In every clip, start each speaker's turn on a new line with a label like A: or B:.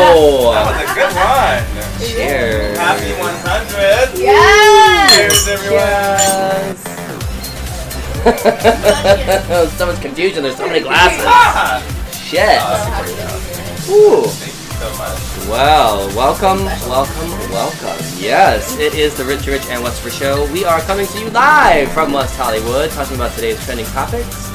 A: That was a good one.
B: Cheers.
A: Happy 100.
C: Yes!
A: Cheers, everyone.
B: Yes. so much confusion. There's so many glasses.
A: Ah!
B: Shit.
A: Oh,
B: Ooh.
A: So.
B: Well, welcome, welcome, welcome. Yes, it is the Rich Rich and What's for Show. We are coming to you live from West Hollywood, talking about today's trending topics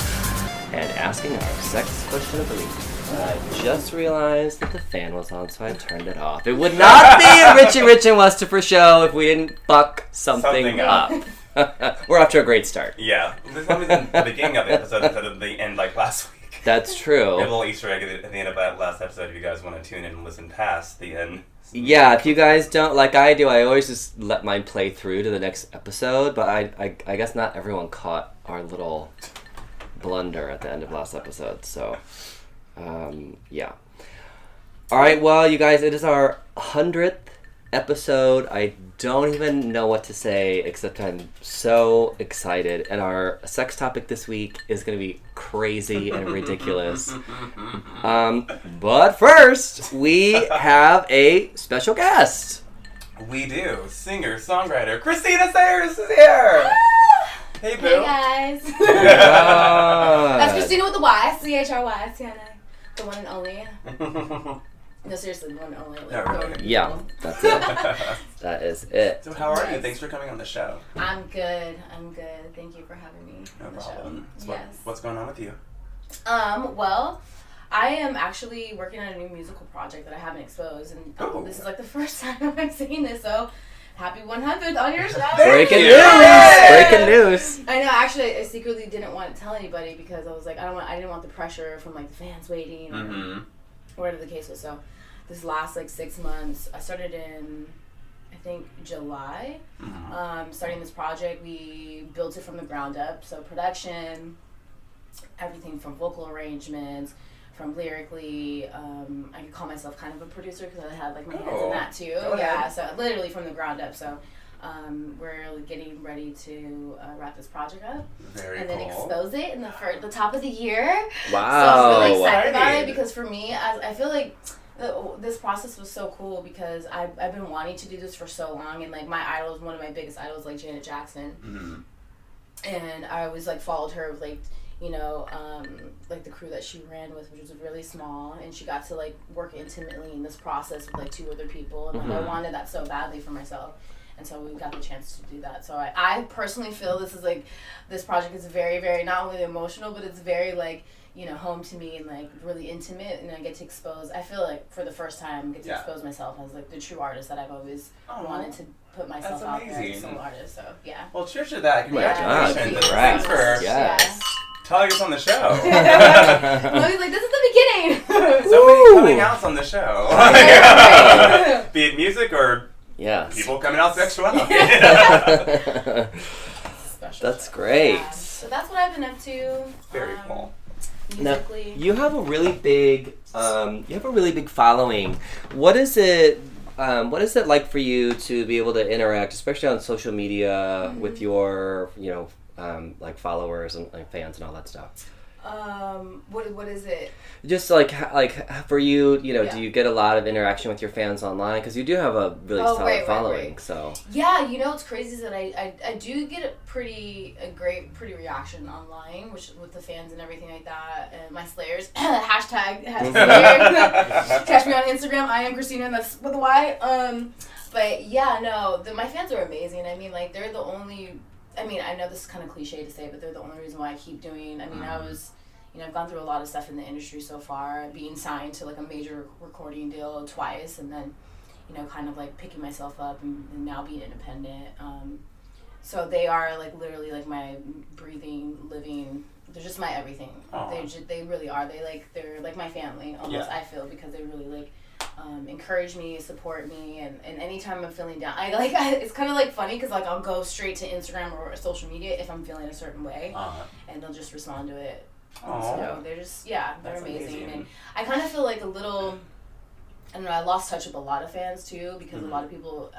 B: and asking our sex question of the week. I just realized that the fan was on, so I turned it off. It would not be a Richie Rich and Westifer show if we didn't fuck something,
A: Something
B: up.
A: up.
B: We're off to a great start.
A: Yeah. This one was in the beginning of the episode instead of the end like last week.
B: That's
A: We have a
B: true.
A: little Easter egg at the, at the end of that last episode if you guys want to tune in and listen past the end.
B: Yeah, if you guys don't like I do, I always just let mine play through to the next episode. But I, I, I guess not everyone caught our little blunder at the end of last episode. So, um, yeah. All right, well, you guys, it is our hundredth episode. I don't even know what to say except I'm so excited. And our sex topic this week is going to be crazy and ridiculous. Um, but first, we have a special guest.
A: We do. Singer, songwriter, Chrystina Sayers is here! Hey, Boo.
C: Hey guys.
B: Ah.
C: That's Christina with the Y. C H R Y. Sienna. The one and only. No, seriously, the one and only. Like,
A: Yeah, really.
B: Yeah, that's it. That is it.
A: so, how are you? Thanks for coming on the show.
C: I'm good. I'm good. Thank you for having me
A: No
C: on the
A: problem.
C: show.
A: So what-
C: Yes.
A: what's going on with you?
C: Um, well, I am actually working on a new musical project that I haven't exposed, and um, this is like the first time I'm seeing this. So, happy 100th on your show!
B: Breaking news!
A: Yay!
B: Breaking news!
C: I know. Actually, I secretly didn't want to tell anybody because I was like, I don't want. I didn't want the pressure from like the fans waiting or
A: Mm-hmm.
C: whatever the case was. So, this last like six months, I started in, I think July.
A: Mm-hmm.
C: Um, starting this project, we built it from the ground up. So production, everything from vocal arrangements, from lyrically. Um, I could call myself kind of a producer because I had like my hands
A: Oh,
C: in that too. Yeah, so literally from the ground up. So. Um, we're getting ready to uh, wrap this project up
A: Very
C: and
A: cool.
C: then expose it in the fir- the top of the year. Wow! So I'm really excited about it because for me, as I feel like this process was so cool because I've, I've been wanting to do this for so long and like my idol is one of my biggest idols like Janet Jackson
A: Mhm.
C: and I always like followed her like you know um, like the crew that she ran with which was really small and she got to like work intimately in this process with like two other people and like,
A: Mhm.
C: I wanted that so badly for myself and so we got the chance to do that so I, I personally feel this is like this project is very very not only emotional but it's very like you know home to me and like really intimate and I get to expose I feel like for the first time get to
A: Yeah.
C: expose myself as like the true artist that I've always
A: Aw.
C: wanted to put myself
A: That's
C: out there as a solo artist so yeah
A: Well, cheers to that.
B: Oh my God,
A: Congratulations.
B: congrats.
A: Thanks for
B: Yes.
A: Telling us on the show.
C: I was like, this is the beginning.
A: so
B: Woo.
A: many coming outs on the show.
C: Yeah.
A: Be it music or
B: yeah,
A: people coming out sexuality.
C: Special
B: That's
C: show.
B: great.
C: Yeah. So that's what I've been up to.
A: Very
C: um,
A: cool.
B: Now, you have a really big, um, you have a really big following. What is it? Um, what is it like for you to be able to interact, especially on social media, with your, you know, um, like followers and like fans and all that stuff?
C: um, what what is it?
B: Just like like for you, you know,
C: Yeah.
B: do you get a lot of interaction with your fans online? Because you do have a really
C: Oh,
B: solid
C: right, right,
B: following.
C: right.
B: So
C: Yeah, you know it's crazy is that I, I, I do get a pretty a great pretty reaction online, which with the fans and everything like that, and my Slayers hashtag has Catch me on Instagram. I am Chrystina, and that's with a Y. Um, but yeah, no, the, my fans are amazing. I mean, like they're the only. I mean, I know this is kind of cliche to say, but they're the only reason why I keep doing. I mean, I was, you know, I've gone through a lot of stuff in the industry so far, being signed to like a major recording deal twice, and then, you know, kind of like picking myself up and, and now being independent. Um, so they are like literally like my breathing, living. They're just my everything.
A: Aw.
C: They ju- they really are. They like they're like my family almost.
A: Yeah.
C: I feel because they really like um, encourage me, support me, and, and anytime I'm feeling down, I like I, it's kind of like funny because like I'll go straight to Instagram or social media if I'm feeling a certain way,
A: Uh,
C: and they'll just respond to it. So they're just yeah, they're amazing.
A: amazing.
C: and I kind of feel like a little. I don't know. I lost touch with a lot of fans too because
A: Mhm.
C: a lot of people.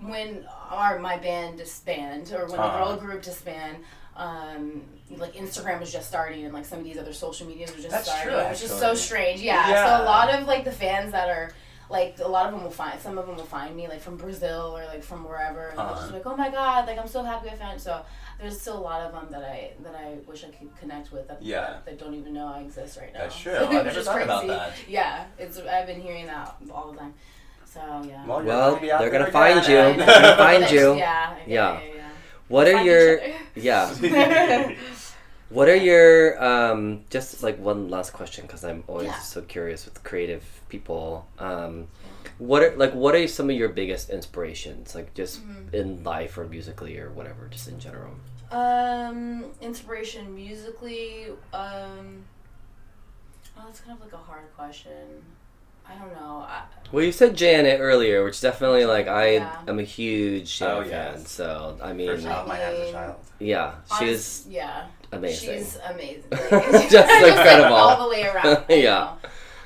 C: When our my band disband or when the
A: Uh-huh.
C: girl group disband, um, like Instagram was just starting and like some of these other social medias were just
A: That's
C: starting,
A: true,
C: which is so strange. Yeah.
A: Yeah.
C: So a lot of like the fans that are like a lot of them will find some of them will find me like from Brazil or like from wherever and they'll
A: Uh-huh.
C: just like oh my god like I'm so happy I found you." so there's still a lot of them that I that I wish I could connect with that,
A: Yeah.
C: that, that don't even know I exist right now
A: That's true.
C: So
A: I never
C: it's just
A: thought about
C: crazy.
A: that.
C: yeah it's I've been hearing that all the time so yeah
A: Well,
B: Well,
A: gonna
B: they're gonna
A: again,
B: find you. They're gonna find you.
C: yeah
B: Yeah.
C: yeah, yeah.
B: What are your yeah? What are your um, just like one last question because I'm always
C: Yeah.
B: so curious with creative people. Um, what are like what are some of your biggest inspirations like just
C: Mm-hmm.
B: in life or musically or whatever just in general?
C: Um, inspiration musically. Um, oh, that's kind of like a hard question. I don't know. I,
B: Well, you said Janet earlier, which definitely like I
C: Yeah.
B: am a huge Janet
A: Oh,
B: fan. So I mean,
A: First child, my as a
C: mean-
A: child.
B: yeah, she's
C: yeah.
B: Amazing.
C: She's amazing.
B: Just
C: like,
B: incredible.
C: all the way around.
B: Yeah.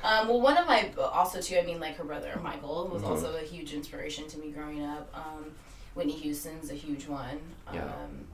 C: Um, well, one of my also too. I mean, like her brother Michael was
B: Mhm.
C: also a huge inspiration to me growing up. Um, Whitney Houston's a huge one.
B: Yeah.
C: Um,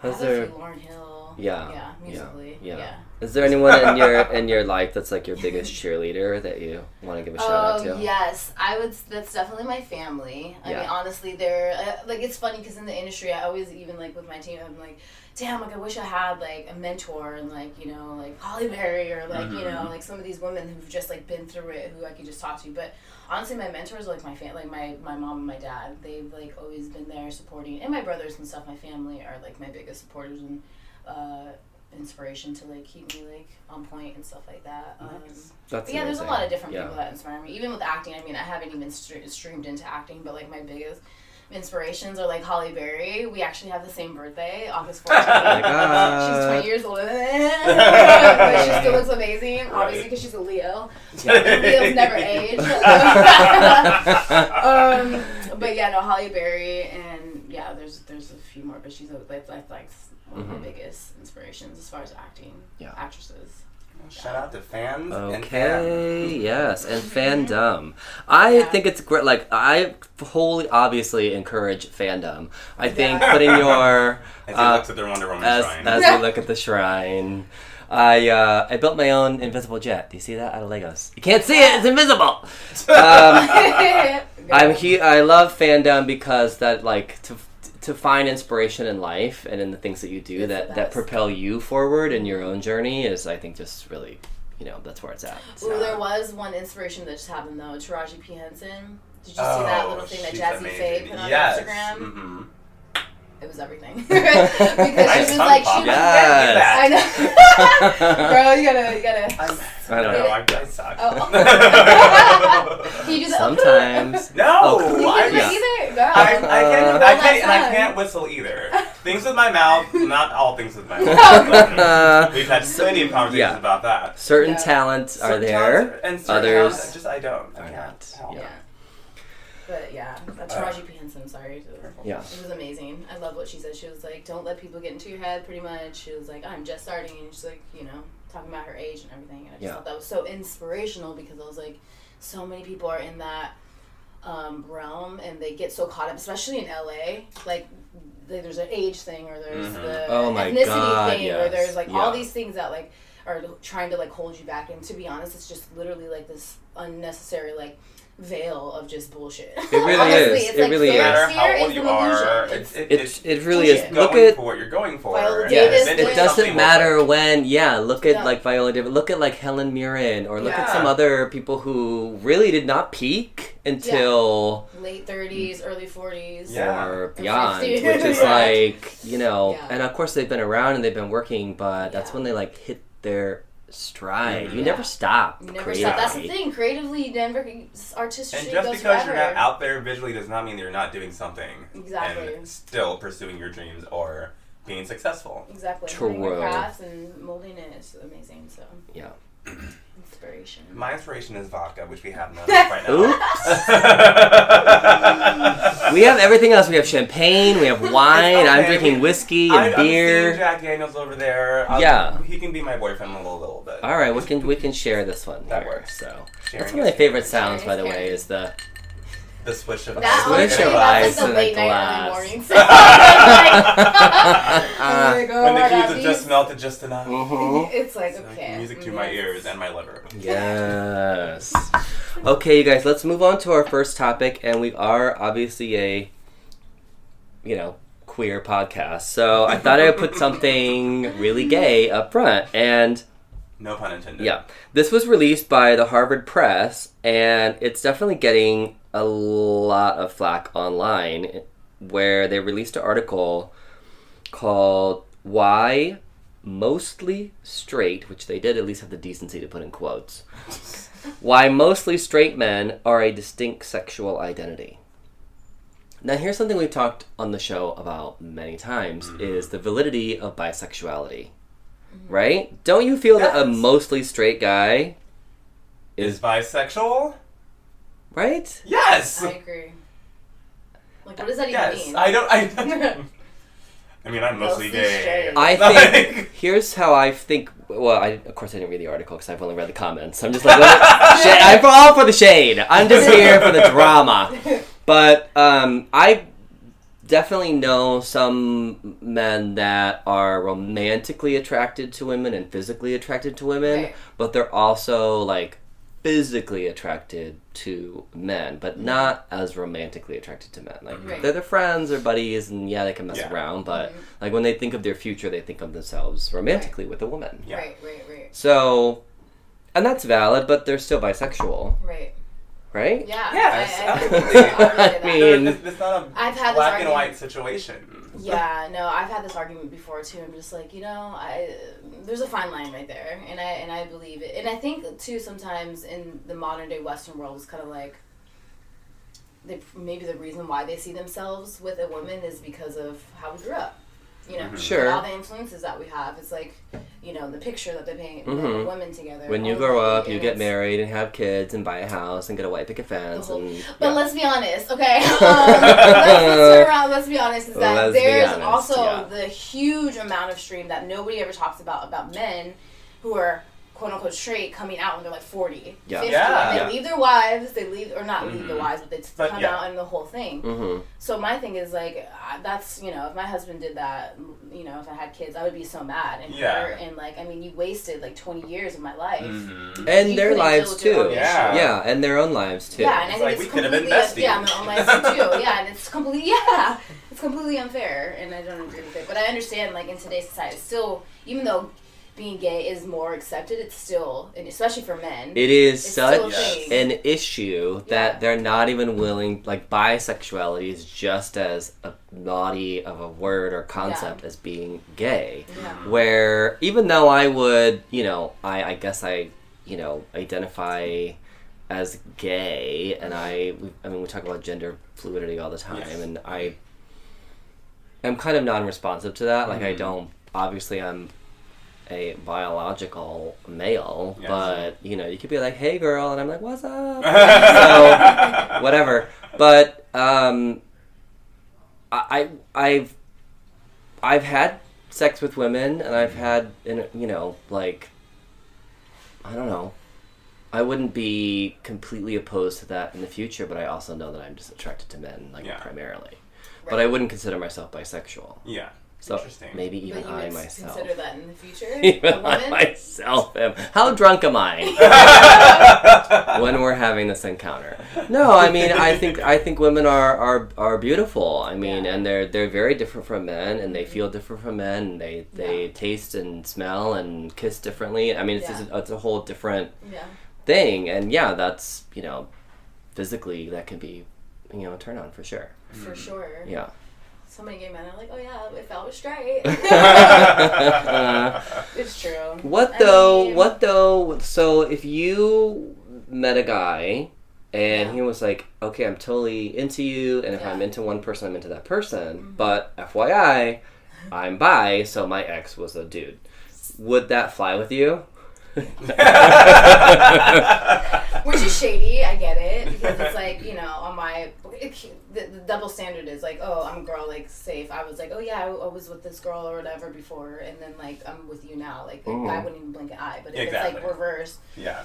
B: Has
C: I have a
B: there
C: Lauryn Hill.
B: Yeah,
C: Yeah.
B: yeah,
C: Musically.
B: yeah.
C: yeah.
B: Is there anyone in your in your life that's like your biggest cheerleader that you want to give a shout out
C: Oh
B: to?
C: yes, I would. That's definitely my family. I
B: Yeah.
C: mean, honestly, they're uh, like it's funny because in the industry, I always even like with my team, I'm like, damn, like I wish I had like a mentor and like you know like Halle Berry or like you know
A: Mhm.
C: like some of these women who've just like been through it who I could just talk to. But honestly, my mentors are like my fam, like my my mom and my dad. They've like always been there supporting, and my brothers and stuff. My family are like my biggest supporters and. Uh, inspiration to like keep me like on point and stuff like that um,
B: That's
C: but yeah, there's a lot of different
B: Yeah.
C: people that inspire me. Even with acting, I mean, I haven't even stre- streamed into acting, but like my biggest inspirations are like Halle Berry. We actually have the same birthday, August 14th.
B: Oh.
C: She's 20 years older than me, but she still looks amazing. Obviously, because she's a Leo. And Leos never age. um, but yeah, no, Halle Berry, and yeah, there's there's a few more, but she's a, like like like one of my biggest inspirations as far as acting.
B: Yeah.
C: actresses.
A: Shout out to fans and
B: Okay, yes, and fandom. I
C: Yeah.
B: think it's great. Like I wholly, obviously encourage fandom. I think
C: Yeah.
B: putting your
A: As he
B: uh,
A: looks at their Wonder Woman
B: as
A: shrine.
B: as we look at the shrine. I uh, I built my own invisible jet. Do you see that out of Legos? You can't see it; it's invisible. Um, I'm he. I love fandom because that like to to find inspiration in life and in the things that you do
C: It's
B: that that propel you forward in your own journey is I think just really you know that's where it's at. So.
C: Ooh, there was one inspiration that just happened though. Taraji P Henson. Did you see that little thing that
A: Oh,
C: Jazzy
A: amazing.
C: Faye put on
A: yes.
C: Instagram?
A: hmm
C: It was everything. because she was
A: tongue
C: like, she
A: pop.
C: was.
B: Yes.
C: I know. Bro, you gotta, you gotta.
A: I'm,
B: I don't know.
A: I, I suck.
C: Oh. Can you do that?
B: Sometimes.
A: no,
B: Oh,
C: You
A: I,
C: can't
B: yeah.
C: It.
A: I, I can't,
B: Uh,
A: I can't, and I can't whistle either. Things with my mouth, not all things with my mouth.
B: Uh,
A: We've had plenty of conversations
B: yeah.
A: about that.
B: certain
C: Yeah.
B: talents are
A: Certain
B: there.
A: talents and certain
B: others
A: talents, just I don't. I can't.
B: not.
C: Yeah. But yeah, that Taraji P Henson. Sorry. to-
B: Yeah.
C: It was amazing. I love what she said. She was like, "Don't let people get into your head." Pretty much. She was like, "I'm just starting," and she's like, you know, talking about her age and everything. And I just
B: Yeah.
C: thought that was so inspirational because I was like, so many people are in that um, realm and they get so caught up, especially in LA. Like, th- there's an age thing or there's
A: Mhm.
C: the
B: Oh
C: ethnicity
B: God,
C: thing or there's like
B: Yeah.
C: all these things that like are trying to like hold you back. And to be honest, it's just literally like this unnecessary like veil of just bullshit. It
B: really
C: Honestly,
B: is.
C: It's
B: It
C: like
B: really
A: No
B: is.
A: matter
C: fear
A: how
C: is
A: old you are,
C: It's-
A: it's, it,
B: It
A: it's
B: it really
C: bullshit.
B: is. Look at
A: for what you're going for.
C: Viola
A: and
C: Davis
A: then
C: did-
B: it doesn't matter
A: click.
B: when yeah look at
C: Yeah.
B: like viola davis look at like helen mirren or look at some other people who really did not peak until
C: late 30s, early 40s.
A: Yeah.
B: or beyond which is like you know
C: Yeah.
B: and of course they've been around and they've been working but that's when they like hit their stride you
A: Yeah.
B: never stop
C: You never
B: creatively.
C: stop. That's the thing. Creatively, you never artistically
A: And just
C: goes
A: because
C: forever.
A: you're not out there visually does not mean that you're not doing something
C: Exactly.
A: and still pursuing your dreams or being successful.
C: Exactly.
B: True.
C: Learning your crafts and molding it is amazing. So
B: yeah
C: inspiration.
A: My inspiration is vodka, which we have none of right now. Oops.
B: we have everything else we have champagne we have wine
A: okay.
B: i'm drinking whiskey and
A: I, I'm
B: beer
A: Jack Daniels over there. I'll-
B: Yeah.
A: he can be my boyfriend a little, little bit.
B: all right we can we can share this one
A: That
B: here,
A: works.
B: so
A: Sharing
B: That's one of my favorite sounds, by the way, is the
A: The swish of
C: That
B: Swish
C: honestly,
B: of
C: that's
B: ice
C: like the
B: in a
C: late night,
B: glass.
C: early morning stuff. I'm like, oh,
A: when the
C: I got
A: have just melted just enough.
B: Mhm.
C: It's like,
A: It's like
C: okay.
A: music to my ears and my liver.
B: Yes. Okay, you guys, let's move on to our first topic, and we are obviously a, you know, queer podcast. So I thought I would put something really gay up front, and
A: No pun intended.
B: yeah, this was released by the Harvard Press, and it's definitely getting a lot of flack online, where they released an article called "Why." Mostly straight, which they did at least have the decency to put in quotes, why mostly straight men are a distinct sexual identity. Now, here's something we've talked on the show about many times is mm-hmm. the validity of bisexuality. Right? Don't you feel that a mostly straight guy
A: Is
B: is
A: bisexual?
B: right?
A: Yes.
C: I agree. Like, what does that even
A: yes.
C: mean?
A: I don't. I. I mean, I'm mostly,
C: Mostly
A: gay.
C: straight.
B: I think here's how I think. Well, I, of course I didn't read the article because I've only read the comments. I'm just like, let it- shade, I'm all for the shade. I'm just here for the drama. But um, I definitely know some men that are romantically attracted to women and physically attracted to women,
C: Right.
B: but they're also like physically attracted to men, but not as romantically attracted to men. Like
C: Right.
B: they're their friends or buddies, and yeah, they can mess
A: Yeah.
B: around, but
C: Mhm.
B: like when they think of their future, they think of themselves romantically with a woman.
A: Yeah.
C: Right, right, right,
B: So, and that's valid, but they're still bisexual,
C: right.
B: Right?
C: Yeah.
A: Yes,
C: I, I,
A: absolutely.
C: I, relate to that.
B: I mean-
A: It's, it's not a
C: I've had this
A: black and white situation.
C: Yeah, no, I've had this argument before too. I'm just like, you know, I there's a fine line right there, and I and I believe it, and I think too sometimes in the modern day Western world it's kind of like they maybe the reason why they see themselves with a woman is because of how we grew up. You know,
A: Mhm.
B: Sure.
C: all the influences that we have. It's like, you know, the picture that they paint men
B: Mhm.
C: and women together.
B: When you grow up, you get married and have kids and buy a house and get a white picket fence
C: whole-
B: and
C: But
B: yeah.
C: let's be honest, okay? Um, let's, let's turn around. Let's be honest. Is that
B: Let's
C: there's
B: honest,
C: also
B: yeah.
C: the huge amount of stream that nobody ever talks about about men who are quote unquote straight coming out when they're like 40,
B: Yeah.
C: 50.
A: Yeah.
C: and they
B: Yeah.
C: leave their wives, they leave, or not leave their
A: Mhm.
C: wives, but they
A: But
C: come
A: yeah.
C: out and the whole thing.
B: hmm
C: So my thing is like, that's, you know, if my husband did that, you know, if I had kids, I would be so mad and
A: Yeah.
C: hurt. And like, I mean, you wasted like 20 years of my life.
A: Mhm.
B: And their lives
C: deal with your
B: too.
A: Yeah.
C: issue.
B: Yeah, and their own lives too.
C: Yeah, and I think
A: like
C: it's
A: we could have been
C: completely
A: besties.
C: yeah, my own life too. Yeah, and it's completely yeah, it's completely unfair, and I don't agree with it. But I understand, like in today's society, still, even though being gay is more accepted, it's still, and especially for men,
B: It is
C: It's still a
B: such an issue that
C: Yeah.
B: they're not even willing. Like bisexuality is just as a naughty of a word or concept as being gay.
C: yeah,
B: Where even though I would, you know, I, I guess I, you know, identify as gay, and I, I mean, we talk about gender fluidity all the time,
A: Yes.
B: and I, I'm kind of non-responsive to that. Like I
A: Mhm.
B: don't. Obviously, I'm a biological male,
A: Yes.
B: but you know, you could be like, "Hey, girl," and I'm like, "What's up?" so whatever. But um, I, I I've I've had sex with women, and I've had in you know like I don't know. I wouldn't be completely opposed to that in the future, but I also know that I'm just attracted to men, like
A: Yeah.
B: primarily. But I wouldn't consider myself bisexual.
A: Yeah.
B: So
A: Interesting.
B: maybe even
C: but you
B: I myself.
C: consider that in the future,
B: Even
C: a
B: I
C: woman.
B: myself am. How drunk am I? when we're having this encounter. No, I mean I think I think women are are, are beautiful. I mean,
C: Yeah.
B: and they're they're very different from men, and they mm-hmm. feel different from men. And they they
C: Yeah.
B: taste and smell and kiss differently. I mean, it's
C: Yeah.
B: just, it's a whole different
C: yeah,
B: thing. And yeah, that's you know, physically that can be you know a turn on for sure.
C: for mm. sure.
B: Yeah.
C: Many gay men are like, oh yeah, if I was straight. it's true.
B: What
C: I
B: though?
C: mean-
B: what though? So if you met a guy and
C: Yeah.
B: he was like, "Okay, I'm totally into you, and if
C: Yeah.
B: I'm into one person, I'm into that person,"
C: Mhm.
B: but FYI, I'm bi, so my ex was a dude. Would that fly with you?
C: Which is shady, I get it, because it's like, you know, on my, the, the double standard is like, oh, I'm a girl, like, safe. I was like, oh yeah, I, I was with this girl or whatever before, and then, like, I'm with you now. Like, a
B: Mhm.
C: guy wouldn't even blink an eye, but if it's, like, reverse,
A: yeah.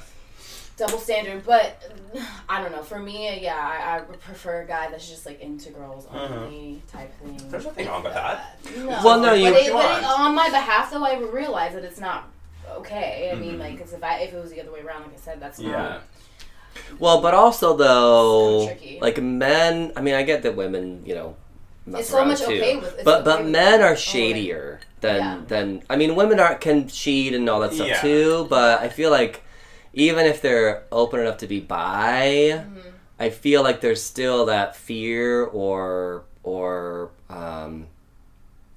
C: double standard, but I don't know. For me, yeah, I, I prefer a guy that's just like into girls only type thing.
A: Mm-hmm. There's nothing wrong with that.
C: No.
B: Well, no, you-
C: But, it, but it, on my behalf, though, I realize that it's not okay. I mean,
A: Mhm.
C: like, because if I if it was the other way around, like I said, that's
A: Yeah.
C: not.
B: Well, but also though,
C: It's
B: like men. I mean, I get that women, you know, mess
C: It's so much
B: too.
C: okay with- it's
B: but
C: okay
B: but
C: with
B: men
C: that.
B: are
C: Oh,
B: shadier than
C: Yeah.
B: than. I mean, women are can cheat and all that stuff
A: Yeah.
B: too. But I feel like even if they're open enough to be bi,
C: Mhm.
B: I feel like there's still that fear or or um,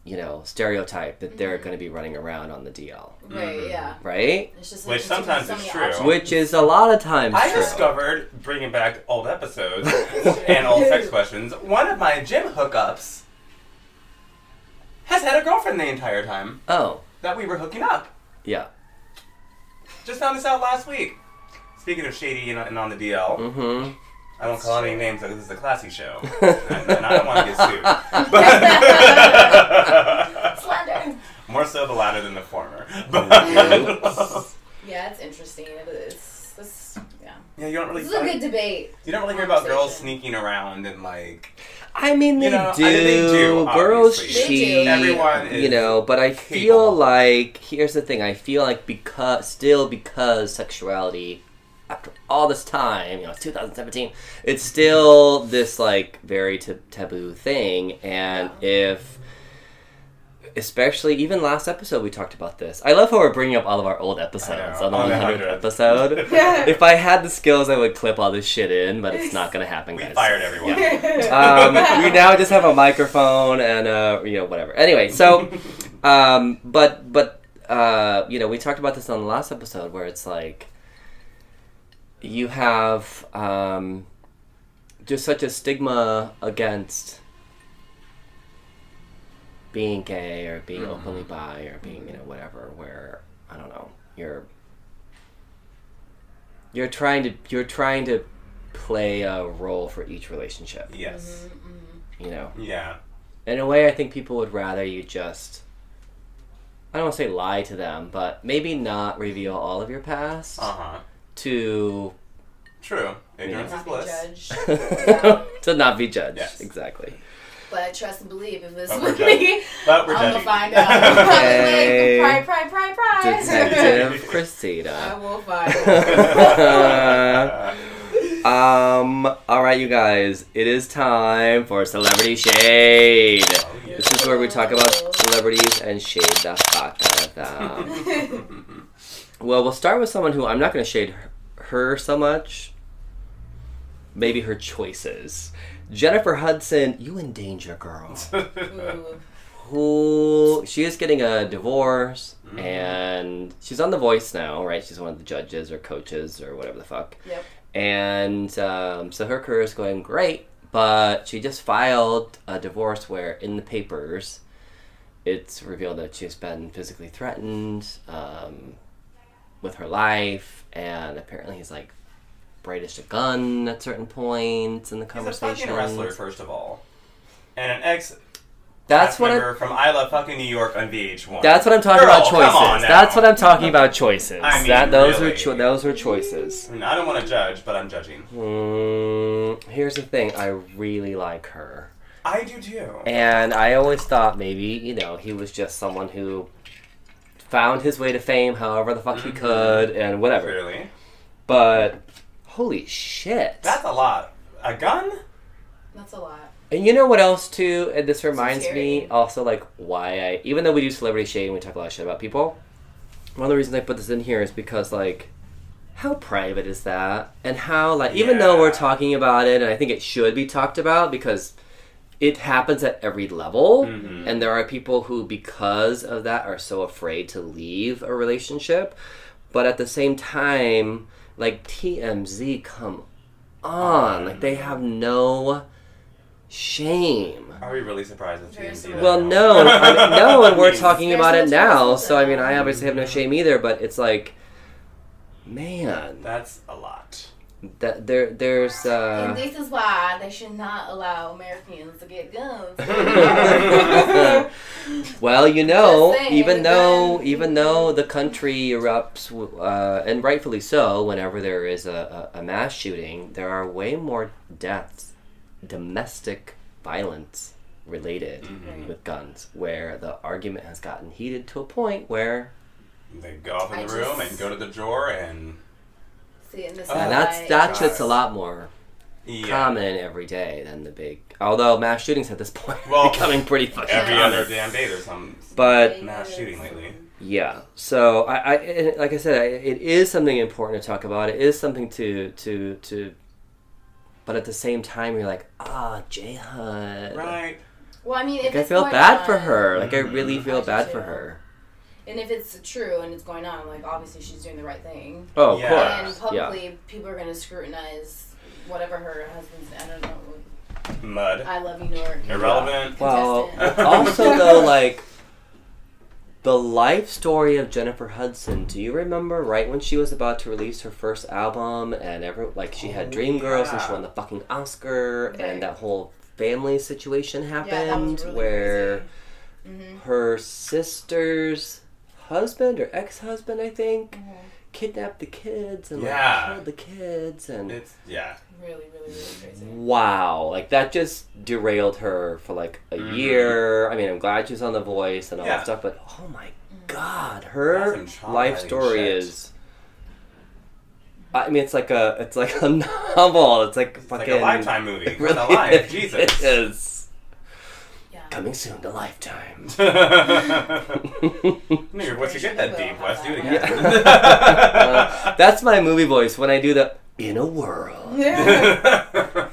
B: you know stereotype that they're
C: Mhm.
B: going to be running around on the DL,
C: Right.
A: Mhm.
C: Yeah.
B: right?
C: It's just
A: Which
C: it's just
A: sometimes
C: so
A: is true.
C: options.
B: Which is a lot of times
A: I
B: true.
A: discovered, bringing back old episodes and old sex questions, one of my gym hookups has had a girlfriend the entire time
B: Oh,
A: that we were hooking up.
B: yeah.
A: Just found this out last week. Speaking of shady and, and on the DL,
B: Mm-hmm.
A: I won't call any names. This is a classy show, and, and I don't want to get sued. But
C: Slender.
A: more so the latter than the former.
C: Yeah, it's interesting. It is. This, yeah.
A: yeah, you don't really.
C: This is a good debate.
A: you don't really hear about girls sneaking around and like.
B: I mean, they
A: You know, I-
B: do.
A: they do,
B: Girls
A: obviously.
C: They do.
B: cheat.
A: Everyone
B: you
A: is
B: know, but I feel
A: capable.
B: like here's the thing. I feel like because still because sexuality, after all this time, you know, it's 2017. It's still this like very t- taboo thing, and if. Especially, even last episode we talked about this. I love how we're bringing up all of our old episodes on the 100th
A: 100th.
B: episode. if I had the skills, I would clip all this shit in, but it's not gonna happen,
A: We
B: guys.
A: fired everyone.
B: um, we now just have a microphone and uh, you know whatever. Anyway, so um, but but uh, you know we talked about this on the last episode where it's like you have um, just such a stigma against being gay or being
A: Mhm.
B: openly bi or being you know whatever where I don't know you're you're trying to you're trying to play a role for each relationship
A: yes.
C: Mhm, mhm.
B: you know
A: Yeah.
B: in a way i think people would rather you just i don't want to say lie to them but maybe not reveal all of your past
A: Uh huh.
B: To
A: True. Ignorance
C: Not
A: is bliss.
C: judged.
B: to not be judged
A: Yes.
B: exactly
C: But I trust and believe if it's
A: But we're
C: with
A: judging.
C: me,
A: But we're
C: I'm gonna
A: judging.
C: find out.
B: Okay.
C: Pry, pry, pry, pry.
B: detective
C: I
B: chrystina
C: will find out.
B: um all right you guys it is time for celebrity shade
A: Oh, yeah.
B: this is where we talk about celebrities and shade the fuck out of them Well, we'll start with someone who I'm not going to shade her, her so much. Maybe her choices. Jennifer Hudson, you in danger, girl. Who she is getting a divorce,
A: Mhm.
B: and she's on The Voice now, right? She's one of the judges or coaches or whatever the fuck.
C: Yep.
B: And um, so her career is going great, but she just filed a divorce where in the papers it's revealed that she's been physically threatened um, with her life, and apparently he's like brandished a gun at certain points in the
A: He's a
B: conversation.
A: fucking wrestler, first of all. And an ex
B: That's what I'm.
A: from I Love Fucking New York on VH1.
B: That's what I'm talking
A: Girl,
B: about. Choices. That's what I'm talking about. Choices.
A: I mean,
B: that those
A: really.
B: are cho- those are choices.
A: And I don't want to judge, but I'm judging.
B: Mm, here's the thing. I really like her.
A: I do too.
B: And I always thought maybe, you know, he was just someone who found his way to fame however the fuck he
A: Mhm.
B: could and whatever.
A: Clearly.
B: But holy shit.
A: That's a lot. A gun?
C: That's a lot.
B: and you know what else too? And this reminds me also like why I even though we do celebrity shade and we talk a lot of shit about people, one of the reasons I put this in here is because like how private is that? And how like even though we're talking about it and I think it should be talked about because it happens at every level.
A: Mhm.
B: And there are people who, because of that, are so afraid to leave a relationship. But at the same time, like TMZ, come on. Like they have no shame.
A: Are we really surprised with TMZ?
B: Well, no, I mean, no, and we're talking about it now. So I mean. I obviously have no shame either. But it's like, man,
A: That's a lot.
B: That there, there's.
C: and
B: uh
C: this is why they should not allow Americans to get guns.
B: Well, you know,
C: saying,
B: even though
C: then-
B: even though the country erupts, uh, and rightfully so, whenever there is a, a, a mass shooting, there are way more deaths, domestic violence related
A: Mhm.
B: with guns, where the argument has gotten heated to a point where,
A: They go up in
C: I
A: the room
C: just-
A: and go to the drawer and
C: See, and this
A: Oh,
C: is
B: and that's
C: why-
B: that's
A: God.
B: just a lot more
A: yeah.
B: common every day than the big. Although mass shootings at this point
A: Well,
B: are becoming pretty fucking
A: Every
B: common.
A: other damn day there's some.
B: But
A: mass shooting lately.
B: Yeah. So I, I like I said, I, it is something important to talk about. It is something to to to. But at the same time, you're like, ah, J Hud.
A: Right.
C: Well, I mean, if
B: Like I feel
C: going
B: bad for her. Like I really feel
C: do
B: bad for her.
C: And if it's true and it's going on, like obviously she's doing the right thing.
B: Oh, of
A: Yeah.
B: course.
C: And
B: Yeah.
C: publicly, people are going to scrutinize whatever her husband's. I don't know.
A: Mud.
C: I love you, New York.
A: Irrelevant.
B: Well, also though, like the life story of Jennifer Hudson. Do you remember right when she was about to release her first album, and every like she had
A: Oh,
B: Dreamgirls and she won the fucking Oscar,
C: Right.
B: and that whole family situation
C: yeah,
B: happened
C: that was really
B: where.
C: crazy. Mhm.
B: her sister's husband or ex-husband, I think,
C: Mhm.
B: kidnapped the kids and
A: Yeah.
B: like killed the kids and
A: It's yeah.
C: Really, really, really crazy.
B: wow, like that just derailed her for like a
A: Mhm.
B: year. I mean, I'm glad she's on The Voice and all
A: Yeah.
B: that stuff, but oh my
C: Mm-hmm.
B: god, her life story
A: shit.
B: is. I mean, it's like a it's like a novel. It's like
A: It's
B: fucking
A: like a lifetime movie.
B: It
A: What
B: really
A: a life, Jesus.
B: is.
C: Yeah.
B: Coming soon to Lifetime.
A: Nigga, once you get that deep, let's do it again.
B: Yeah. Uh, that's my movie voice when I do the in a world. Yeah.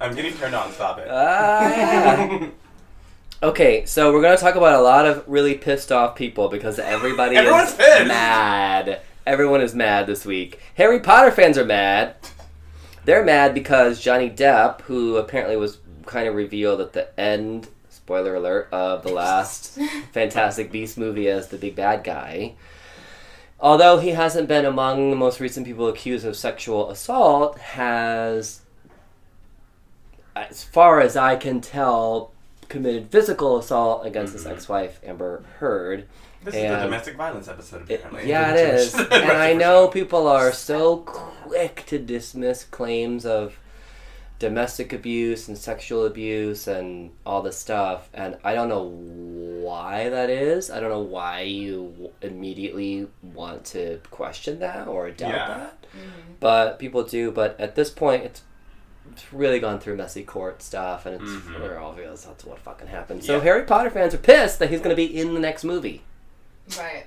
A: I'm getting turned on. Stop it.
B: Ah. Okay, so we're gonna talk about a lot of really pissed off people because everybody
A: Everyone's
B: is
A: pissed.
B: mad. Everyone is mad this week. Harry Potter fans are mad. They're mad because Johnny Depp, who apparently was kind of revealed at the end, spoiler alert, of the last Fantastic Beast movie as the big bad guy. Although he hasn't been among the most recent people accused of sexual assault, has, as far as I can tell, committed physical assault against his
A: Mhm.
B: ex-wife Amber Heard.
A: This is the domestic violence episode,
B: It-
A: apparently.
B: yeah, it is, and I know people are so quick to dismiss claims of domestic abuse and sexual abuse and all this stuff, and I don't know why that is. I don't know why you immediately want to question that or doubt
A: Yeah.
B: that,
C: Mhm.
B: but people do. But at this point, it's it's really gone through messy court stuff, and it's
A: Mhm.
B: very obvious that's what fucking happened. So
A: Yeah.
B: Harry Potter fans are pissed that he's going to be in the next movie.
C: Right.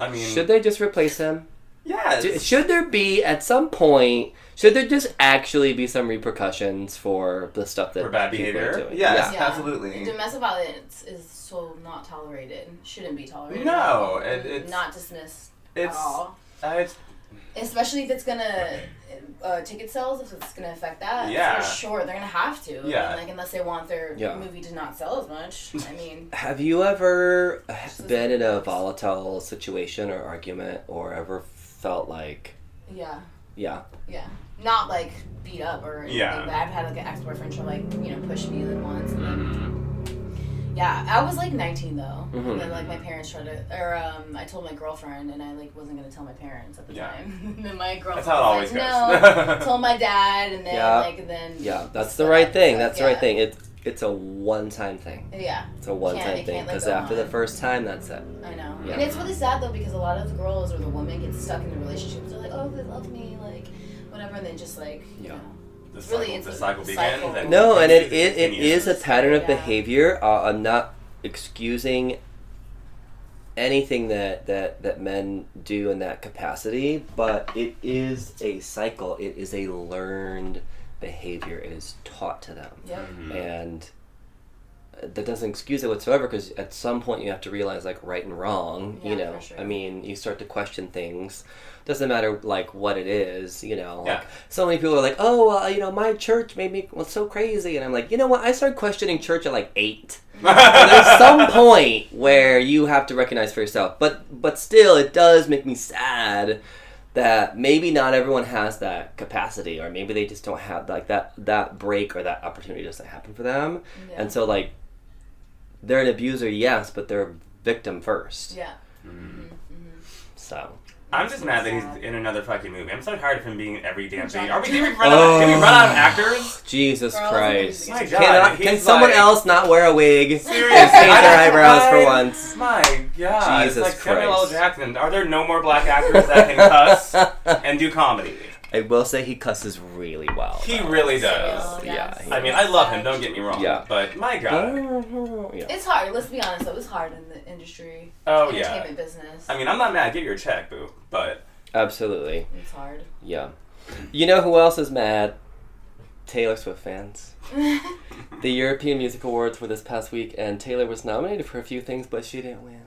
A: I mean,
B: Should they just replace him?
A: Yes.
B: D- Should there be at some point? Should there just actually be some repercussions for the stuff that
A: for bad
B: people are
A: behavior?
B: doing?
A: Yes,
C: Yeah.
A: absolutely.
C: Domestic violence is so not tolerated. Shouldn't be tolerated.
A: No, it- it's-
C: not dismissed
A: It's,
C: at all.
A: uh, it's
C: Especially if it's gonna uh, ticket sales, if it's gonna affect that.
A: Yeah.
C: For sure, they're gonna have to.
A: Yeah.
C: Like unless they want their
B: Yeah.
C: movie to not sell as much. I mean,
B: Have you ever been in a volatile situation or argument, or ever felt like,
C: yeah,
B: yeah,
C: yeah. Not like beat up or anything,
A: Yeah.
C: but I've had like an ex boyfriend try like you know push me like once. And then,
A: mm,
C: yeah, I was like 19 though,
B: Mhm.
C: and then like my parents tried to, or um, I told my girlfriend, and I like wasn't gonna tell my parents at the
A: Yeah.
C: time. and then my girlfriend
A: that's how it always
C: was like, no. told my dad, and then
B: Yeah.
C: like and then
B: yeah, that's the right thing.
C: so,
B: That's the right thing. It's it's a one-time thing.
C: Yeah,
B: It's a one-time thing
C: can't, like,
B: because
C: go
B: after the first time, that's it.
C: I know.
B: Yeah.
C: And it's really sad though because a lot of the girls or the women get stuck in the relationships. They're like, oh, they love me, like whatever, and then just like you
B: Yeah.
C: know.
A: the
C: Really,
A: cycle,
C: it's
A: the
C: a
A: cycle begins.
C: cycle.
A: And
B: No, and it, it, it
A: continues.
B: is a pattern of
C: Yeah.
B: behavior. Uh, I'm not excusing anything that, that, that men do in that capacity, but it is a cycle. It is a learned behavior. It is taught to them.
C: Yep.
A: Mhm.
B: And that doesn't excuse it whatsoever because at some point you have to realize like right and wrong you know?
C: sure.
B: i mean you start to question things. Doesn't matter like what it is you know?
A: Yeah.
B: like so many people are like oh well, you know my church made me well, so crazy. And i'm like you know what? I started questioning church at like eight. So there's some point where you have to recognize for yourself but but still it does make me sad that maybe not everyone has that capacity or maybe they just don't have like that that break or that opportunity doesn't happen for them.
C: Yeah.
B: and so like they're an abuser yes but they're a victim first
C: yeah.
A: Mm.
B: so
A: I'm just mad that he's in another fucking movie. I'm so tired of him being in every damn thing. Are we? Did we run out? Of, did we run out of
B: Oh.
A: actors?
B: jesus christ
C: My
A: God,
B: can,
A: he's
B: can someone
A: like-
B: else not wear a wig
A: Seriously,
B: paint their
A: I-
B: eyebrows for once
A: My God,
B: Jesus
A: it's like Samuel L. Jackson. Are there no more black actors that can cuss and do comedy?
B: I will say he cusses really well
A: He
B: though.
A: really
C: Samuel,
A: does.
B: Oh, yeah,
C: yes.
B: he-
A: I mean, I love him. Don't get me wrong.
B: Yeah.
A: But my God.
B: yeah.
C: It's hard. Let's be honest. It was hard in the industry,
A: Oh yeah.
C: entertainment business.
A: I mean, I'm not mad. Get your check, boo. But
B: absolutely
C: it's hard.
B: yeah you know who else is mad taylor swift fans The European Music Awards were this past week, and Taylor was nominated for a few things, but she didn't win.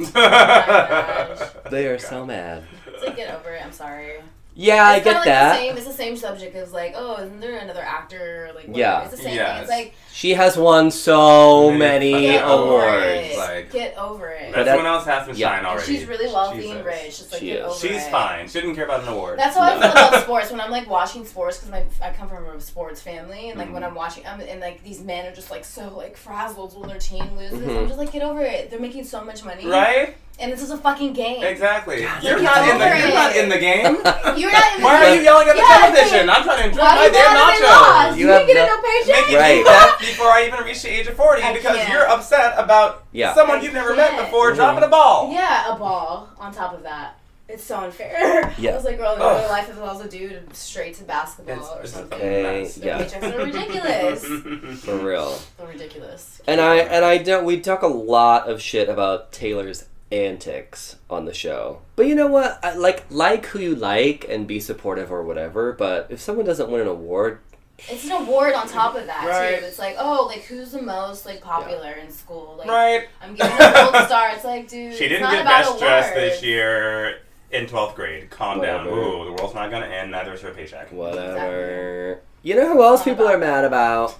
C: Oh gosh.
B: They are so mad.
C: It's like get over it. I'm sorry.
B: Yeah, I
C: it's kinda
B: get
C: like
B: that.
C: The same, it's the same subject as like, oh, isn't there another actor? Like, whatever.
B: Yeah.
C: it's the same
A: Yes.
C: thing. It's like
B: She has won so
A: Many
B: many
C: get
A: fucking
C: over
B: awards.
A: Like-
C: get over it.
B: But
A: That's
B: that-
A: someone else has to
B: yeah.
A: shine
C: And
A: already.
C: she's really wealthy
A: Jesus.
C: and rich. Just like
B: She
C: get
B: is.
C: over
A: She's
C: it.
A: fine. She didn't care about an award.
C: That's how I
B: No.
C: feel about sports. When I'm like watching sports, because my I come from a sports family, and like when
A: Mhm.
C: I'm watching, I'm, and like these men are just like so like frazzled when their team loses.
B: Mhm.
C: I'm just like, get over it. They're making so much money,
A: Right?
C: And this is a fucking game.
A: Exactly.
B: God,
A: You're not in the.
C: over
A: You're not in the game.
C: You're not. In the
A: Why are you yelling at the
C: Yeah,
A: television? I'm trying to enjoy
C: Why
A: my
C: you
A: damn
C: want
A: nachos.
B: You
C: You,
B: have
C: didn't get
B: no-
C: a no paycheck.
A: Making
B: Right.
A: me laugh before I even reach the age of 40
C: I
A: because
C: can't.
A: you're upset about
B: Yeah.
A: someone
C: I
A: you've never met
C: can't.
A: before
B: Mhm.
A: dropping a ball.
C: Yeah, a ball on top of that. It's so unfair.
B: Yeah.
C: I was like, girl, in
A: Ugh.
C: real life, if I was a dude, straight to basketball
A: It's-
C: or something.
B: okay.
C: The
B: Yeah.
C: paychecks are ridiculous.
B: For real.
C: They're ridiculous.
B: And I and I don't. We talk a lot of shit about Taylor's antics on the show, but you know what? I, like like who you like and be supportive or whatever. But if someone doesn't win an award,
C: It's an award on top of that
A: Right.
C: too. It's like, oh, like who's the most like popular in school? Like,
A: Right.
C: I'm giving a gold star. It's like, dude,
A: She didn't
C: not
A: get
C: about
A: best dressed this year in 12th grade. Calm down.
B: Whatever.
A: Ooh, the world's not going to end. Neither is her paycheck.
B: whatever. You know who else
C: Not
B: people
C: about
B: are mad about?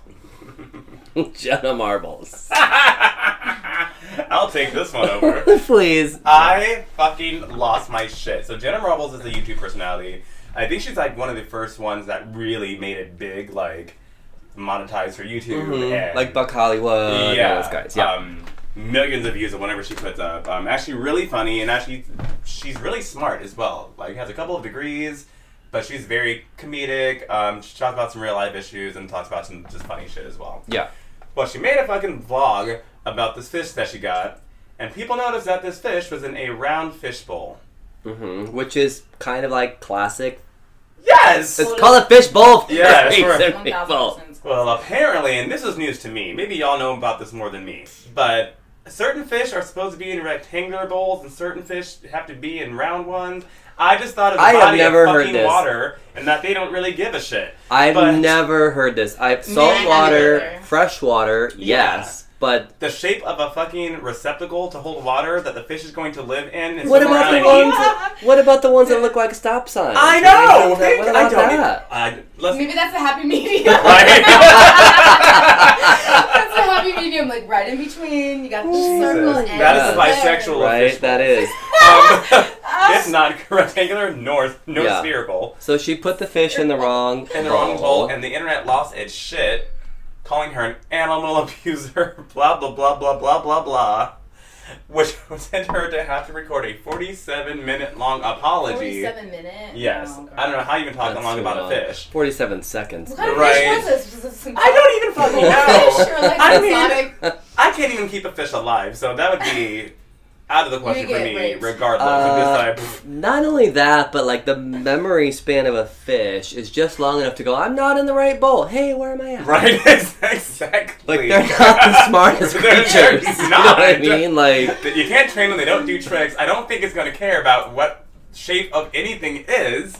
B: Jenna Marbles.
A: I'll take this one over.
B: Please.
A: I fucking lost my shit. So Jenna Marbles is a YouTube personality. I think she's like one of the first ones that really made it big, like monetized her YouTube
B: Mhm.
A: and
B: Like Buck Hollywood.
A: yeah,
B: Those guys. Yeah.
A: um, millions of views of whenever she puts up. Um, actually, really funny and actually, she's really smart as well. Like has a couple of degrees, but she's very comedic. Um, she talks about some real life issues and talks about some just funny shit as well.
B: yeah.
A: Well, she made a fucking vlog about this fish that she got, and people noticed that this fish was in a round fish bowl.
B: hmm Which is kind of like classic.
A: Yes.
B: Let's call it fish bowl.
A: Yeah,
B: a
A: sure.
B: reason,
C: 1,000%
B: people.
A: Well, apparently, and this is news to me. Maybe y'all know about this more than me, but certain fish are supposed to be in rectangular bowls, and certain fish have to be in round ones. I just thought of the
B: I have
A: body
B: never
A: of
B: heard
A: fucking
B: this.
A: water, and that they don't really give a shit.
B: I've
A: But-
B: never heard this. I've salt
C: neither.
B: water, fresh water,
A: Yeah.
B: yes, but
A: The shape of a fucking receptacle to hold water that the fish is going to live in is
B: what
A: swim
B: about
A: around
B: the ones? That, what about the ones that look like stop signs?
A: I know.
B: about that? What
A: I
B: about
A: don't.
B: that?
A: I, let's,
C: Maybe that's a happy medium.
A: Right.
C: that's a happy medium, like right in between. You got the circle
A: Jesus.
C: and
A: That
B: is
C: the
A: bisexual.
C: square.
B: Right, that is.
A: um, it's not rectangular north, no
B: Yeah.
A: spherical.
B: So she put the fish in the wrong
A: in the wrong bowl, and the internet lost its shit, calling her an animal abuser, blah blah blah blah blah blah blah, which sent her to have to record a 47 minute long apology.
C: Forty-seven minutes.
A: Yes,
C: Oh,
A: I don't know how you can talk that
B: That's
A: long about
B: long.
A: a fish.
B: Forty-seven seconds.
C: What kind of
A: Right.
C: fish was this? Was this some
A: I don't even fucking know.
C: Fish or like
A: I mean- I can't even keep a fish alive, so that would be out of the question for me,
C: raped.
A: regardless.
B: Uh,
A: I'm like,
B: Not only that, but like the memory span of a fish is just long enough to go. I'm not in the right bowl. Hey, where am I at?
A: right? exactly.
B: Like they're not the smartest
A: They're- they're
B: creatures. you know what I mean? Like
A: you can't train them. They don't do tricks. I don't think it's going to care about what shape of anything is.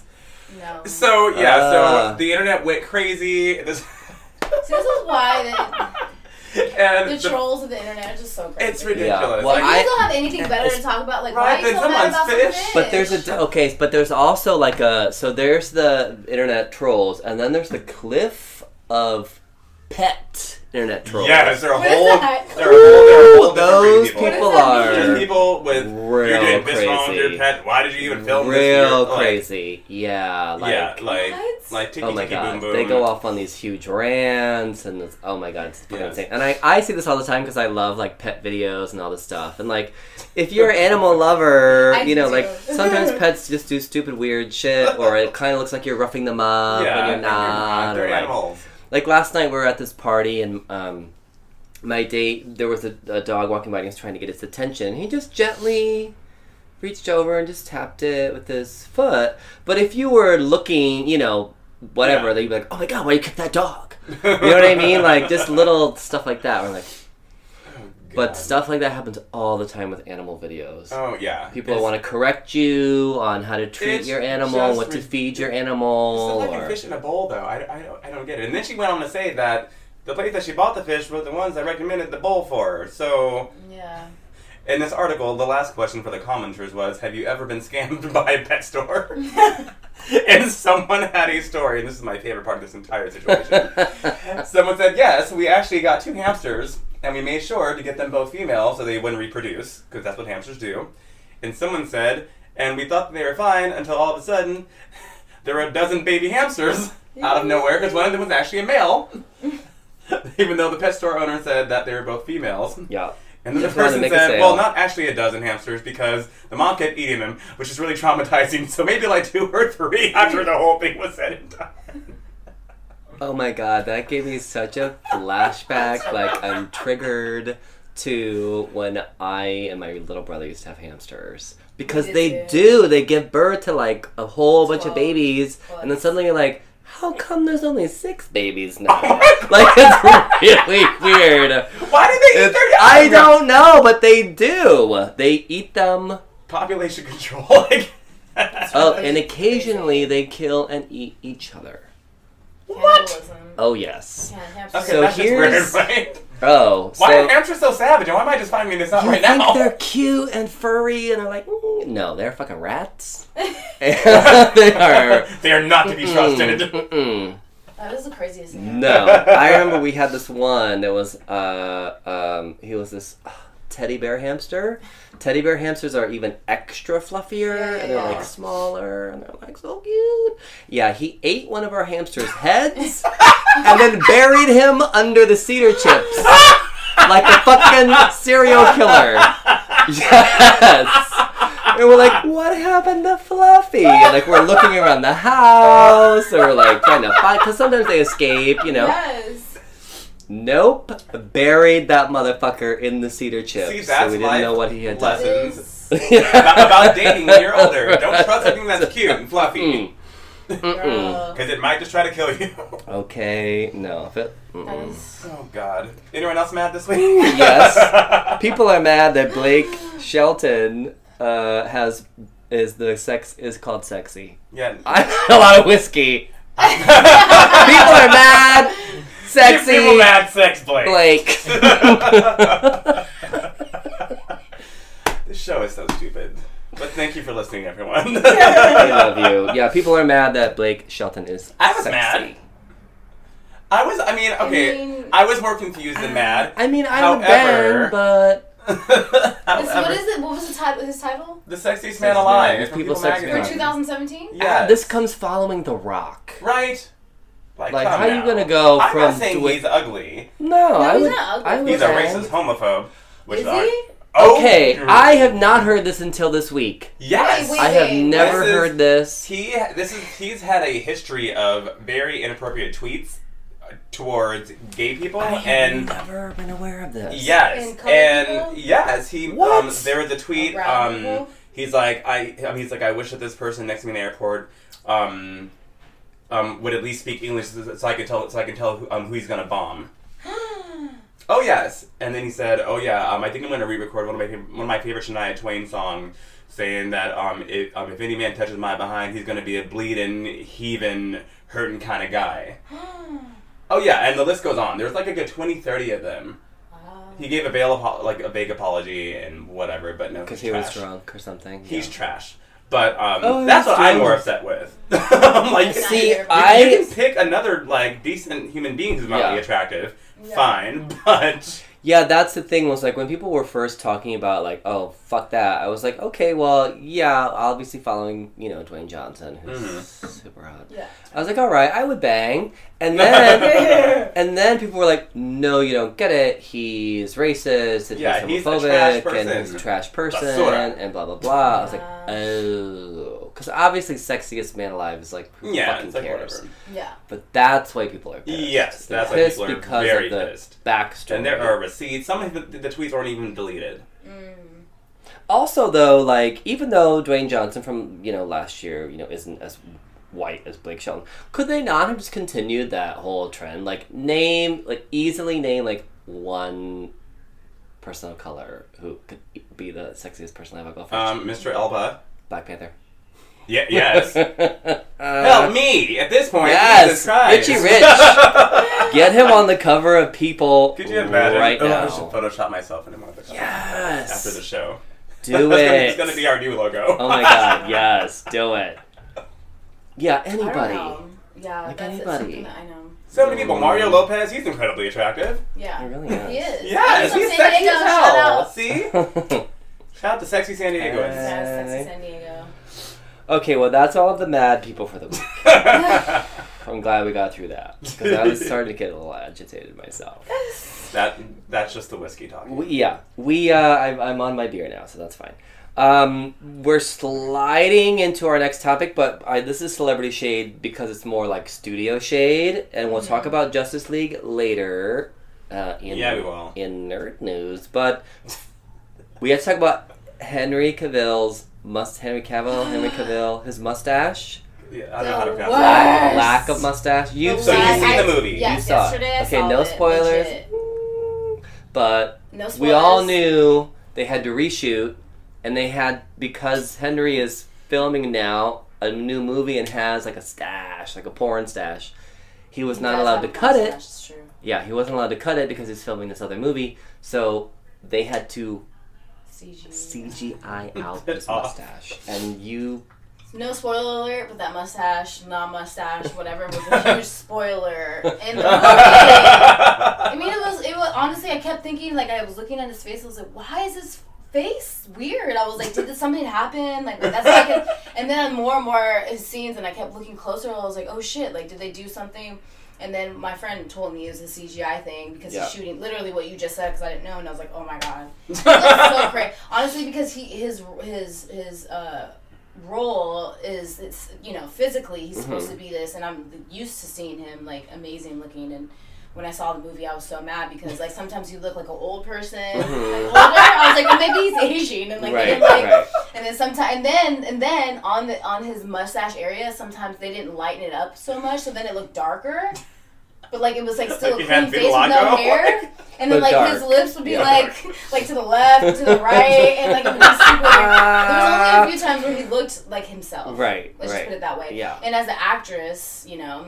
C: No.
A: So yeah,
B: Ah.
A: so the internet went crazy. This
C: See, this is why
A: and
C: the, the
A: the-
C: trolls of the internet are just so crazy.
A: it's ridiculous.
B: Well,
C: Like,
B: I-
C: you don't have anything better to talk about. Like,
A: Right,
C: why are you
A: then
C: so mad about some
A: fish.
C: fish?
B: But there's a okay, but there's also like a so there's the internet trolls, and then there's the cliff of pet internet trolls.
A: Yes, there are a
C: What is
A: whole,
C: that?
A: there are a whole, there are a whole different
B: Those
A: breed of
B: people
C: What does that
B: are
C: mean?
A: There's people with
B: real
A: you're doing this wrong with your
B: crazy.
A: pet. Why did you even film this?
B: real
A: You're, like,
B: crazy. yeah, like
A: yeah, like
C: What?
A: like tiki
B: Oh my
A: tiki
B: god,
A: boom boom.
B: they go off on these huge rants, and it's, oh my god, it's fucking
A: Yes.
B: insane. And I, I see this all the time because I love like pet videos and all this stuff. And like, if you're an animal lover,
C: I
B: you know,
C: do
B: like
C: too.
B: sometimes pets just do stupid weird shit, or it kind of looks like you're roughing them up
A: yeah,
B: when you're
A: and
B: not.
A: They're
B: or, like,
A: animals.
B: Like last night we were at this party and um, my date there was a, a dog walking by and he was trying to get its attention. He just gently reached over and just tapped it with his foot. But if you were looking, you know, whatever,
A: Yeah.
B: then you'd be like, "Oh my god, why you kick that dog?" You know what I mean? Like just little stuff like that. We're like, but stuff like that happens all the time with animal videos.
A: Oh yeah.
B: People
A: It's-
B: want to correct you on how to treat your animal,
A: just
B: what to feed your
A: It's
B: animal.
A: not like
B: or-
A: a fish in a bowl, though. I, I, don't, I don't get it. And then she went on to say that the place that she bought the fish was the ones I recommended the bowl for. Her. So,
C: Yeah.
A: in this article, the last question for the commenters was Have you ever been scammed by a pet store? and someone had a story, and this is my favorite part of this entire situation. someone said, Yes, we actually got two hamsters, and we made sure to get them both female so they wouldn't reproduce, because that's what hamsters do. And someone said, And we thought they were fine until all of a sudden there were a dozen baby hamsters out of nowhere, because one of them was actually a male. Even though the pet store owner said that they were both females.
B: yeah.
A: And then the
B: Just wanted to
A: person
B: make a
A: said,
B: sale.
A: well, not actually a dozen hamsters because the mom kept eating them, which is really traumatizing. So maybe like two or three after the whole thing was said and done.
B: Oh my god, that gave me such a flashback. like I'm triggered to when I and my little brother used to have hamsters. Because they do, they give birth to like a whole bunch of
C: Twelve
B: babies, and then suddenly you're like, how come there's only six babies now? Oh like it's really weird.
A: Why do they eat
B: It's-
A: their
B: I don't know, but they do. They eat them.
A: Population control. like,
B: Oh, and occasionally they kill and eat each other.
A: What?
C: Cannibalism.
B: Oh yes.
C: Can't hamster.
A: Okay,
B: So
A: that's just weird,
B: here's-
A: right?
B: Oh,
A: Why
B: so
A: are hamsters so savage? And why am I just finding this out
B: you
A: right
B: think
A: now?
B: they're cute and furry, and they're like, mm, no, they're fucking rats. they are.
A: they are not to be trusted.
B: Mm, mm-mm.
C: That is the craziest thing.
B: No, I remember we had this one that was uh um he was this uh, teddy bear hamster. Teddy bear hamsters are even extra fluffier
C: Yeah,
B: and they're
C: yeah.
B: like smaller and they're like so cute. Yeah, he ate one of our hamsters' heads and then buried him under the cedar chips like a fucking serial killer. Yes. And we're like, what happened to Fluffy? And like we're looking around the house, or like trying to find, because sometimes they escape, you know.
C: Yes.
B: Nope, buried that motherfucker in the cedar chips,
A: See,
B: so we didn't
A: life
B: know what he had done.
A: lessons.
C: It's-
A: about, about dating when you're older. Don't trust anything that's cute and fluffy. Because it might just try to kill you.
B: Okay, no. If it,
C: is.
A: Oh God! Anyone else mad this week?
B: Yes. People are mad that Blake Shelton uh, has is the sex is called sexy.
A: yeah.
B: I had a lot of whiskey. People are mad. Sexy.
A: People mad sex Blake.
B: Blake.
A: this show is so stupid. But thank you for listening, everyone.
B: I love you. Yeah, people are mad that Blake Shelton is.
A: I was
B: sexy.
A: mad. I was. I mean, okay. I,
C: mean-
A: was more confused than mad.
B: I mean, I
A: However-
B: would been, but
C: This- what is it? What was the title? His title?
A: the sexiest
B: Sexiest
A: man
B: man.
A: alive
B: It's
A: from
B: People's
A: People
B: Sexiest
C: For
B: Man.
A: Magazine.
C: 2017.
A: Yes.
B: this comes following The Rock.
A: right. Like,
B: Like,
A: come
B: how you gonna go
A: I'm
B: from
A: not saying
B: doing-
A: he's ugly.
B: No, I
C: he's
B: would.
C: not ugly.
B: I would
A: He's a
B: say-
A: racist homophobe. Which
C: Is
A: are-
C: he?
A: Oh,
B: Okay,
A: you're-
B: I have not heard this until this week.
A: Yes.
C: Wait,
B: I have
C: wait.
B: never
A: This is-
B: heard this.
A: He this is he's had a history of very inappropriate tweets uh, towards gay people
B: I have
A: and
B: never been aware of this.
A: yes
C: And colored
A: and
C: people?
A: yes he
B: What?
A: um there was a tweet
C: Brown
A: um
C: people?
A: he's like I I mean, he's like I wish that this person next to me in the airport um um would at least speak English so so I can tell so I can tell who, um, who he's gonna bomb. Oh yes, and then he said, "Oh yeah, um, I think I'm going to re-record one of my one of my favorite Shania Twain songs, saying that um, if um, if any man touches my behind, he's going to be a bleeding, heaving, hurting kind of guy." Oh yeah, and the list goes on. There's like a good 20, 30 of them.
C: Wow.
A: He gave a bail apo- like a big apology and whatever, but no,
B: because
A: he's
B: he was drunk or something.
A: He's
B: yeah.
A: trash. But um,
B: Oh,
A: that's
B: he's
A: what I'm more upset with. I'm like,
C: See,
A: you,
B: I-
A: you can pick another like decent human being who's mildly
B: Yeah.
A: attractive.
C: Yeah.
A: Fine, but
B: Yeah, that's the thing. Was like when people were first talking about like, oh fuck that. I was like, okay, well, yeah, obviously following you know Dwayne Johnson, who's
A: Mhm.
B: super hot.
C: Yeah.
B: I was like, all right, I would bang, and then and then people were like, no, you don't get it. He's racist and
A: Yeah,
B: he's
A: he's a trash
B: homophobic and
A: person.
B: he's a trash person and blah blah blah. I was like, oh, because obviously, sexiest man alive is like who
A: yeah,
B: fucking
A: like
B: cares.
A: whatever.
C: Yeah.
B: But that's why people are pissed.
A: Yes,
B: They're
A: that's why
B: pissed
A: people are
B: because
A: very
B: of the
A: pissed.
B: backstory.
A: And there are receipts. Some of the, the tweets aren't even deleted.
C: Mm.
B: Also, though, like even though Dwayne Johnson from you know last year, you know, isn't as white as Blake Shelton, could they not have just continued that whole trend? Like name, like easily name like one person of color who could be the sexiest person I've ever go first.
A: Um, Mr. Elba.
B: Black Panther.
A: Yeah, yes.
B: uh,
A: Help me at this point.
B: yes, Richie Rich. Get him on the cover of People
A: Could you imagine?
B: right
A: oh,
B: now.
A: I should Photoshop myself into one of the covers
B: Yes.
A: after the show.
B: Do
A: That's
B: it.
A: Gonna, it's gonna be our new logo.
B: Oh my god, yes, do it. Yeah, anybody.
C: Yeah,
B: Like
C: that's
B: anybody.
C: that I know.
A: So many people. Mario Lopez, he's incredibly attractive.
C: Yeah.
B: He really
C: He
B: is.
C: is.
A: Yes,
C: He's
A: he's sexy
C: Diego.
A: as hell.
C: out.
A: See? Shout out to sexy San Diego.
C: Yeah, sexy San Diego.
B: Okay, well, that's all of the mad people for the week. I'm glad we got through that because I was starting to get a little agitated myself.
A: that that's just the whiskey talking.
B: We, yeah, we. Uh, I'm, I'm on my beer now, so that's fine. Um, we're sliding into our next topic, but I, this is celebrity shade because it's more like studio shade, and we'll talk about Justice League later. Uh, in,
A: Yeah, we will.
B: in nerd news, but we have to talk about Henry Cavill's must. Henry Cavill, Henry Cavill, his mustache,
A: Yeah, I don't know how to
C: The
A: pronounce
C: worst.
A: it.
B: lack of mustache. You've
A: So
B: seen
A: you've seen
C: I-
A: the movie.
C: Yes,
B: You saw it.
C: yesterday I
B: Okay,
C: saw
B: no
C: it.
B: spoilers.
C: Legit.
B: but
C: No spoilers.
B: we all knew they had to reshoot, and they had because Henry is filming now a new movie and has like a stash, like a porn stash. He was
C: He
B: not allowed to
C: a
B: cut it.
C: mustache, it's true.
B: Yeah, he wasn't allowed to cut it because he's filming this other movie. So they had to
C: CG.
B: CGI out his mustache, and you
C: No spoiler alert, but that mustache, not mustache, whatever, was a huge spoiler in the movie. I mean, it was. It was honestly. I kept thinking, like, I was looking at his face. I was like, why is his face weird? I was like, did something happen? Like, that's what I kept, And then more and more scenes, and I kept looking closer. I was like, oh shit! Like, did they do something? And then my friend told me it was a CGI thing because
B: Yeah.
C: he's shooting literally what you just said because I didn't know, and I was like, oh my god, it looks so great. Honestly, because he his his his uh role is it's you know physically he's supposed to be this and i'm used to seeing him like amazing looking and when i saw the movie i was so mad because like sometimes you look like an old person like, older i was like oh, maybe he's aging and like,
B: right,
C: didn't, like
B: right.
C: and then sometimes and then and then on the on his mustache area sometimes they didn't lighten it up so much so then it looked darker but like it was like still
A: Like
C: a clean face with no
A: vitiligo?
C: hair and then
B: But
C: like his lips would be
B: Yeah.
C: like like to the left to the right and like it would be super weird. There was only a few uh. times where he looked like himself.
B: Right,
C: Let's
B: right.
C: just put it that way.
B: Yeah.
C: And as an actress, you know,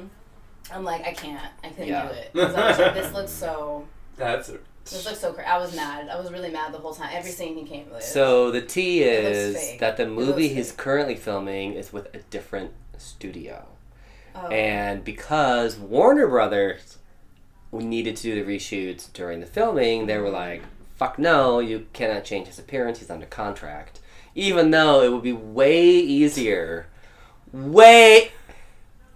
C: I'm like, I can't. I couldn't
B: Yeah.
C: do it. I was like, this looks so.
A: That's
C: This looks so crazy. I was mad. I was really mad the whole time. Every scene he came with.
B: So the tea is that the movie he's
C: fake.
B: currently filming is with a different studio.
C: Oh.
B: And because Warner Brothers needed to do the reshoots during the filming, they were like, fuck no, you cannot change his appearance, he's under contract. Even though it would be way easier, way.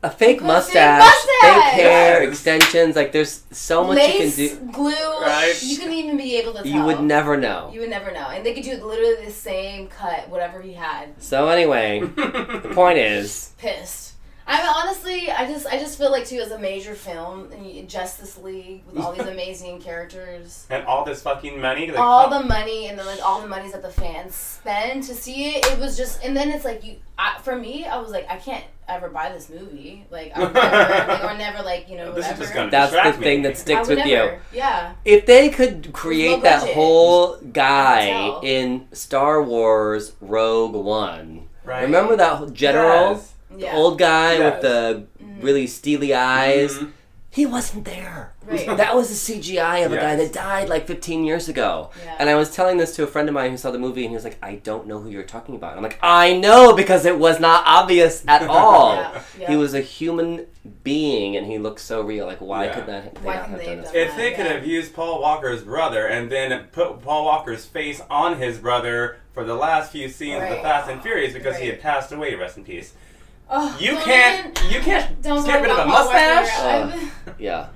B: A fake
C: Put a fake
B: mustache,
C: mustache!
B: fake hair,
A: Yes.
B: extensions, like there's so much
C: Lace,
B: you can do.
C: glue.
A: Right.
C: You couldn't even be able to tell.
B: You would never know.
C: You would never know. And they could do literally the same cut, whatever he had.
B: So anyway, the point is,
C: pissed. I mean, honestly, I just, I just feel like too, as a major film, Justice League with all these amazing characters,
A: and all this fucking money. Like,
C: all the money, and then like all the monies that the fans spend to see it, it was just, and then it's like you, I, for me, I was like, I can't ever buy this movie, like I would never, like, or never, like you know,
A: This is just gonna
B: that's the
A: distract
B: thing that sticks
C: would
B: with you.
C: yeah.
B: If they could create
C: no
B: that
C: budget.
B: whole guy in Star Wars Rogue One,
A: Right.
B: remember that general,
A: Yes.
B: The
C: Yeah.
B: old guy
A: Yes.
B: with the
C: Mhm.
B: really steely eyes?
A: Mhm.
B: he wasn't there.
C: Right.
B: That was a CGI of a guy that died like 15 years ago.
C: Yeah.
B: And I was telling this to a friend of mine who saw the movie, and he was like, "I don't know who you're talking about." And I'm like, "I know because it was not obvious at all.
C: Yeah, yeah.
B: He was a human being, and he looked so real. Like, why
A: Yeah.
B: could that they
C: Why
B: not
C: couldn't
B: have
C: they
B: done
C: have
B: this?
A: If they could have used Paul Walker's brother and then put Paul Walker's face on his brother for the last few scenes of the Fast and Furious because he had passed away, rest in peace.
C: Oh,
A: You
C: don't
A: can't
C: even-
A: you can't
C: don't
A: get rid of a
C: mustache.
B: Uh, Yeah,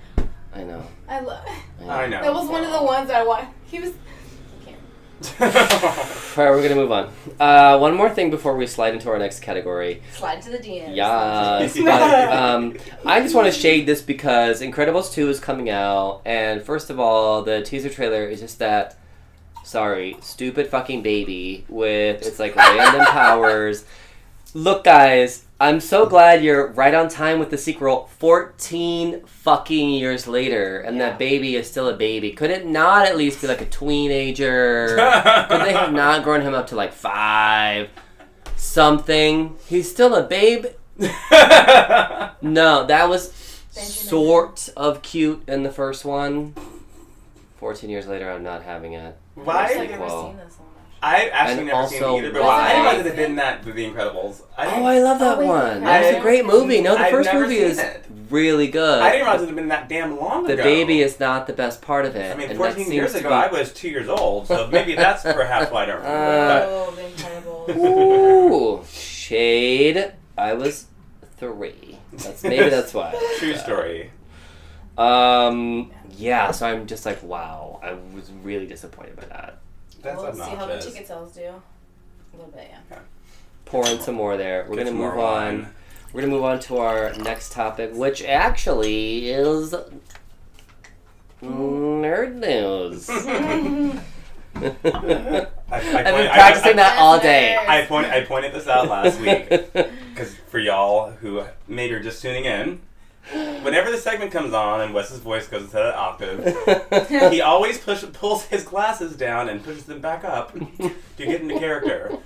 B: I know.
C: I love.
A: I know.
C: That was one of the ones I want. He was. I.
B: All right, we're gonna move on. Uh, one more thing before we slide into our next category.
C: Slide to the DMs.
B: Yes, but um, I just want to shade this because Incredibles 2 is coming out, and first of all, the teaser trailer is just that, sorry, stupid fucking baby with its like random powers. Look, guys, I'm so glad you're right on time with the sequel 14 fucking years later, and
C: Yeah.
B: that baby is still a baby. Could it not at least be like a teenager? Could they have not grown him up to like five? Something. He's still a babe. No, that was
C: Benjamin.
B: sort of cute in the first one. 14 years later, I'm not having it.
C: I've
A: Why?
C: never seen this one.
A: I've actually
B: And
A: never seen
B: also
A: it either, but
B: why-
A: I didn't realize it had been that with The Incredibles. I
B: Oh, I love that
C: Oh, wait,
B: one.
C: I
B: That was a great movie. No, the
A: I've
B: 1st movie is
A: it.
B: really good.
A: I didn't realize it had been that damn long
B: the
A: ago.
B: The baby is not the best part of it.
A: I mean,
B: and that
A: 14 years ago,
B: be-
A: I was two years old, so maybe that's perhaps why I don't remember.
B: Uh,
C: Oh, The Incredibles.
B: Ooh, shade. I was three. That's maybe that's why.
A: but true story.
B: Um, yeah. So I'm just like, wow. I was really disappointed by that.
A: That's
C: we'll see how the ticket sales do. A little bit, yeah.
B: Pour in some more there. We're
A: Get
B: gonna move on.
A: wine.
B: We're gonna move on to our next topic, which actually is nerd news.
A: I,
B: I've
A: I
B: been
A: point- I-
B: practicing
A: I-
B: that all day.
A: I, point, I pointed this out last week because for y'all who maybe are just tuning in, whenever the segment comes on and Wes's voice goes into that octave, he always push, pulls his glasses down and pushes them back up to get into character.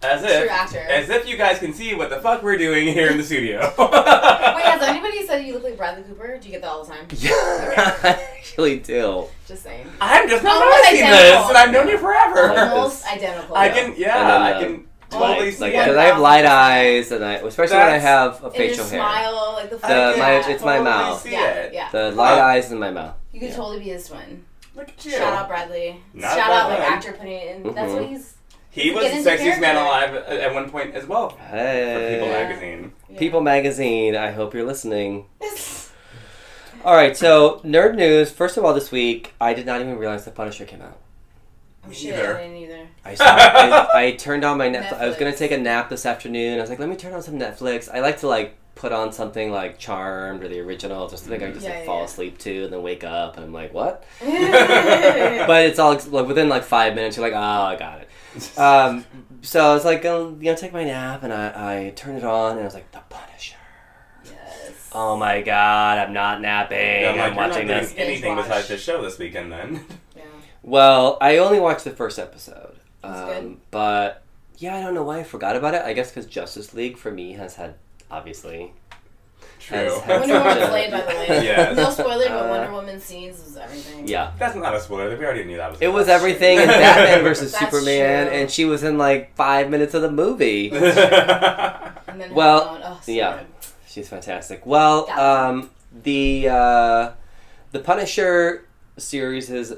A: As if,
C: True actor.
A: as if you guys can see what the fuck we're doing here in the studio.
C: Wait, has anybody said you look like Bradley Cooper? Do you get that all the time?
B: yeah, I actually do.
C: Just saying.
A: I'm just not
C: Almost
A: noticing this, and I've known you forever.
C: Almost identical.
A: I can, yeah,
B: And then,
A: I
B: uh,
A: can totally
C: like-
A: see
B: Like,
A: it.
B: because I have light eyes, and I, especially when I have a facial
C: your
B: hair.
C: smile, like the,
B: The- my- it's my mouth.
A: See
C: yeah,
A: it.
C: yeah.
B: The light
A: Huh.
B: eyes in my mouth.
C: You could
B: Yeah.
C: totally be his twin.
A: Look at you.
C: Shout out Bradley.
A: Not
C: Shout out like
A: one.
C: actor putting it in. That's
B: Mhm.
C: what he's.
A: He was the sexiest man alive at at one point as well for
B: Hey.
A: People
C: Yeah.
A: magazine.
C: Yeah.
B: People magazine. I hope you're listening. All right, so nerd news. First of all, this week I did not even realize the Punisher came out.
C: Shit,
A: Either.
C: I didn't either.
B: I saw. I, I turned on my Netflix. I was gonna take a nap this afternoon. I was like, let me turn on some Netflix. I like to like put on something like Charmed or the original, just something I can just
C: Yeah,
B: like
C: yeah,
B: fall
C: yeah.
B: asleep to, and then wake up, and I'm like, what?
C: but
B: But it's all like within like five minutes. You're like, oh, I got it. Um, so I was like, um, you know, take my nap, and I, I turned it on, and I was like, the Punisher.
C: yes.
B: Oh my god, I'm not napping.
A: Yeah,
B: I'm,
A: like, you're not
B: watching
A: doing
B: this.
A: anything
C: Binge
A: besides
C: watch.
A: this show this weekend then.
C: Yeah.
B: Well, I only watched the first episode.
C: That's
B: Um,
C: good.
B: But yeah, I don't know why I forgot about it. I guess because Justice League for me has had obviously.
A: True.
B: Has-
C: Wonder Woman's late, by the way.
A: Yes.
C: No spoiler, but
B: Uh,
C: Wonder Woman scenes was everything.
B: Yeah,
A: That's not a spoiler. We already knew that was.
B: it was everything in. Batman versus
C: That's
B: Superman,
C: true.
B: and she was in like five minutes of the movie.
C: And then
B: Well,
C: oh,
B: yeah. She's fantastic. Well, um, the uh, the Punisher series is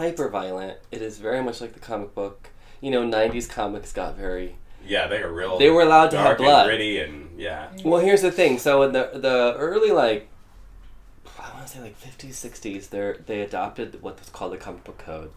B: hyper violent. It is very much like the comic book. You know, '90s comics got very
A: yeah, they were real.
B: They were allowed to have
A: dark
B: blood.
A: and gritty, and yeah. Mm.
B: Well, here's the thing. So in the the early like I want to say like 50s, 60s, they they adopted what was called the comic book code.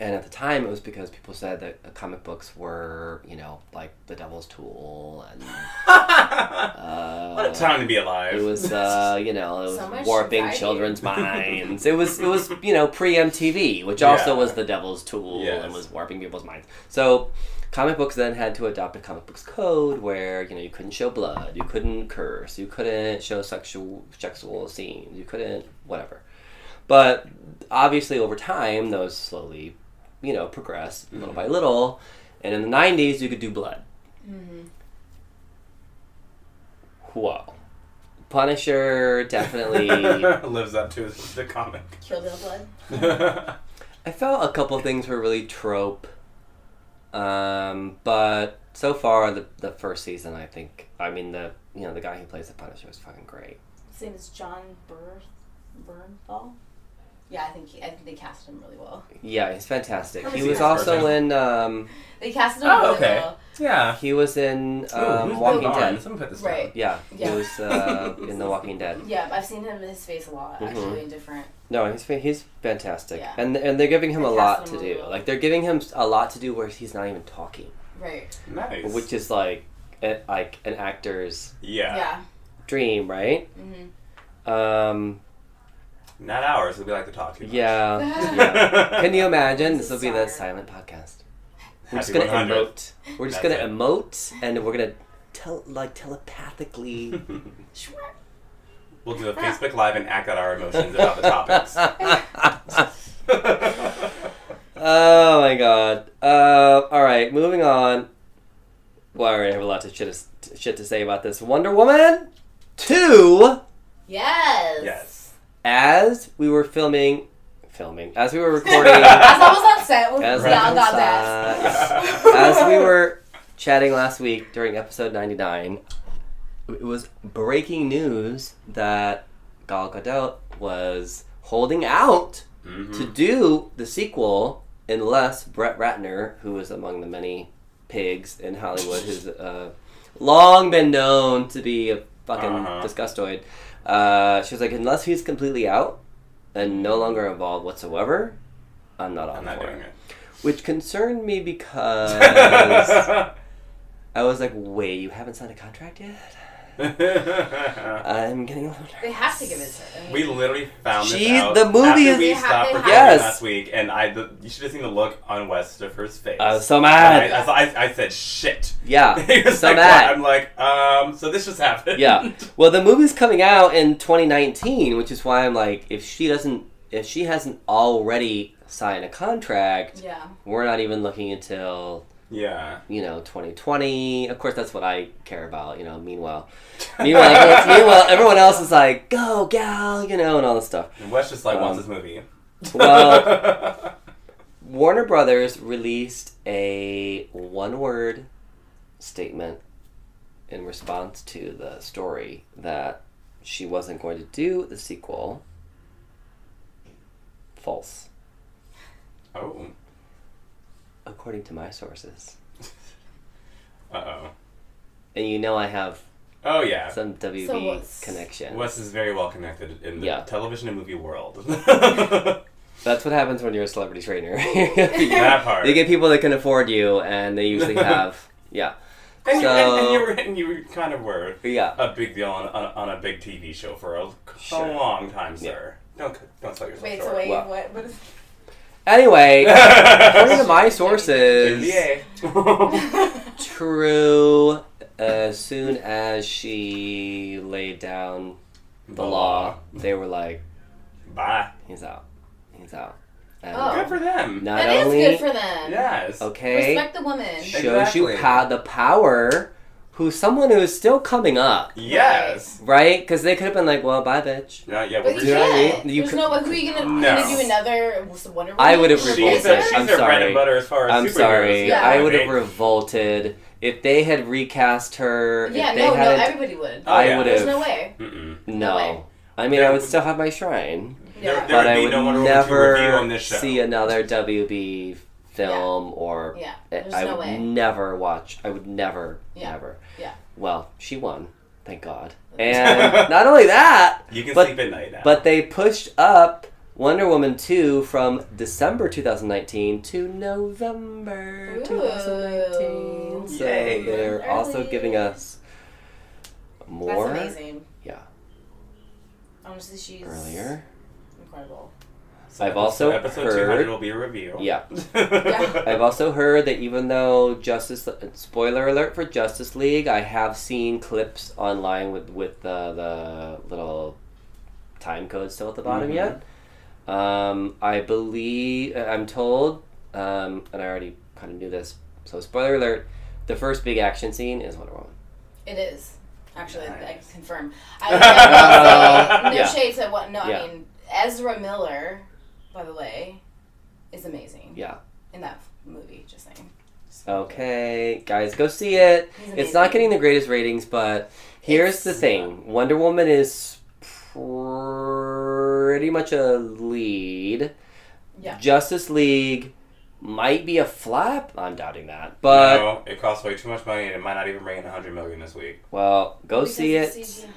B: And at the time, it was because people said that uh, comic books were, you know, like the devil's tool, and uh,
A: what a time to be alive.
B: It was, uh, you know, it was
C: So
B: warping children's minds. It was, it was, you know, pre MTV, which also
A: Yeah.
B: was the devil's tool
A: Yes.
B: and was warping people's minds. So, comic books then had to adopt a comic books code where you know you couldn't show blood, you couldn't curse, you couldn't show sexual sexual scenes, you couldn't whatever. But obviously, over time, those slowly, you know, progress little
A: Mm-hmm.
B: by little. And in the '90s, you could do blood.
C: Mhm.
B: Whoa. Punisher definitely.
A: lives up to the comic.
C: Kill Bill blood.
B: I felt a couple things were really trope. Um, but so far the the first season, I think. I mean the you know the guy who plays the Punisher is fucking great.
C: His name is John Bur- Bernthal. Yeah, I think he, I think they cast him really well.
B: Yeah, he's fantastic. He was also
A: person.
B: in um
C: They cast him
A: Oh,
C: really
A: okay.
C: well.
A: yeah.
B: he was in
A: Ooh,
B: um,
A: who's
B: Walking
A: Bill Vaughn?
B: Dead.
A: Someone put this
C: Right.
B: Yeah,
C: Yeah.
B: he was uh, in The Walking Dead.
C: Yeah, I've seen him in his face a lot
B: Mhm.
C: actually in different.
B: No, he's fa- he's fantastic,
C: Yeah.
B: and and they're giving him
C: They
B: a
C: cast
B: lot
C: him
B: to
C: really
B: do.
C: well.
B: Like they're giving him a lot to do where he's not even talking,
C: Right.
A: Nice.
B: which is like a, like an actor's
A: yeah.
C: Yeah.
B: dream, right?
C: hmm
B: Um,
A: Not ours. It'll be like to talk too much.
B: yeah, yeah. Can you imagine?
C: This
B: This will be the silent podcast. We're just gonna
A: 100.
B: emote. We're just
A: That's
B: gonna
A: it.
B: emote, and we're gonna tell like telepathically.
A: we'll do a Facebook Live and act out our emotions about the topics.
B: oh my god. Uh, all right, moving on. Well, I already have a lot of shit, shit to say about this. Wonder Woman two.
C: Yes.
A: yes.
B: As we were filming, filming as we were recording.
C: As I was on set, we
B: As
C: all
B: I
C: got that.
B: as we were chatting last week during episode 99, it was breaking news that Gal Gadot was holding out
A: Mhm.
B: to do the sequel unless Brett Ratner, who is among the many pigs in Hollywood who's uh, long been known to be a fucking
A: Uh-huh.
B: disgustoid, uh, she was like, unless he's completely out and no longer involved whatsoever, I'm not on
A: I'm not
B: for
A: doing
B: it.
A: it.
B: Which concerned me because I was like, wait, you haven't signed a contract yet? I'm getting a little
C: They have to give it to her. I mean,
A: we literally found this
B: She-
A: out
B: the movie
A: after
B: is-
A: we
C: They have-
A: stopped
C: they
A: recording
C: have-
B: Yes.
A: last week, and I the, you should have seen the look on Westerfer's face.
B: I was so
A: I,
B: mad.
A: I, I said shit.
B: Yeah,
A: he was
B: so
A: like,
B: mad.
A: what? I'm like, um, so this just happened.
B: Yeah. Well, the movie's coming out in 2019, which is why I'm like, if she doesn't, if she hasn't already signed a contract,
C: yeah.
B: we're not even looking until
A: yeah.
B: you know 2020. Of course, that's what I care about. You know. Meanwhile, meanwhile, meanwhile, everyone else is like, go gal, you know, and all this stuff.
A: And Wes just like
B: Um,
A: wants this movie.
B: well- Warner Brothers released a one-word statement in response to the story that she wasn't going to do the sequel. False,
A: oh.
B: According to my sources.
A: Uh oh.
B: And you know I have
A: Oh yeah.
B: some WB
C: So what's-
B: connection.
A: Wes is very well connected in the
B: Yeah.
A: television and movie world.
B: That's what happens when you're a celebrity trainer.
A: that part.
B: you get people that can afford you, and they usually have yeah,
A: and, you, and, and you were and you kind of were
B: yeah.
A: a big deal on, on, on a big TV show for a,
B: Sure.
A: a long time,
B: Yeah.
A: sir. Don't don't sell yourself
C: Wait,
A: short.
C: so wait,
B: Well.
C: what? What is?
B: Anyway, according to my sources,
A: NBA.
B: true. As soon as she laid down the law, they were like,
A: Bye.
B: "He's out. He's out." And
C: Oh.
A: Good for them.
B: not
C: That is
B: only
C: good for them.
A: Yes.
B: okay,
C: Respect the woman.
B: shows you
A: Exactly.
B: pa- the power. Who's someone who is still coming up,
A: Yes.
B: right? Because they could have been like, "Well, bye, bitch."
A: Yeah, yeah.
C: But
A: we're
C: you
B: Do you know what I mean?
C: can't.
B: You
C: There's
B: could-
C: no way. Who are you gonna,
A: No.
C: gonna do another Wonder Woman?
B: I would have revolted.
A: She's their,
C: her?
A: she's
B: I'm
A: their bread
B: sorry.
A: and butter as far as
B: I'm sorry.
A: go,
B: I would have revolted if they had recast her.
C: Yeah,
B: if they
C: no, no,
B: hadn't,
C: everybody would.
A: Oh,
B: I
A: yeah.
B: would
C: There's
B: have.
C: no way.
A: Mm-mm.
C: No way.
B: No. I mean,
A: There
B: I would
A: would-
B: still have my shrine,
A: There,
C: Yeah.
A: there
B: but
A: would
B: I
A: be
B: would
A: no Wonder Woman review on
B: never
A: this show.
B: see another WB film or
C: Yeah.
B: I-
C: There's
B: I
C: no
B: would
C: way.
B: never watch. I would never,
C: Yeah.
B: never.
C: Yeah.
B: Well, she won, thank God. And not only that,
A: You can
B: But-
A: sleep at night now.
B: but they pushed up Wonder Woman 2 from December 2019 to November
C: Ooh.
B: 2019. So
A: Yay.
B: they're also giving us more
C: That's amazing.
B: Yeah.
C: Honestly, she's
B: earlier.
C: incredible.
A: So
B: I've also
A: episode
B: heard-
A: 200 will be a review.
B: Yeah.
C: Yeah.
B: I've also heard that even though Justice spoiler alert for Justice League, I have seen clips online with with the the little time code still at the bottom
A: Mhm.
B: yet. Um, I believe I'm told, um, and I already kind of knew this. So spoiler alert: the first big action scene is Wonder Woman.
C: It is. Actually, I, I confirm. I, I will say, no
B: Yeah.
C: shade to what. No,
B: Yeah.
C: I mean Ezra Miller, by the way, is amazing
B: Yeah.
C: in that movie. Just saying.
B: Okay, guys, go see it. It's not getting the greatest ratings, but here's the thing: Wonder Woman is pretty much a lead.
C: Yeah.
B: Justice League might be a flap. I'm doubting that, but
A: no, it costs way too much money, and it might not even bring in 100 million this week.
B: well, go
C: Because
B: see
C: it's
B: it.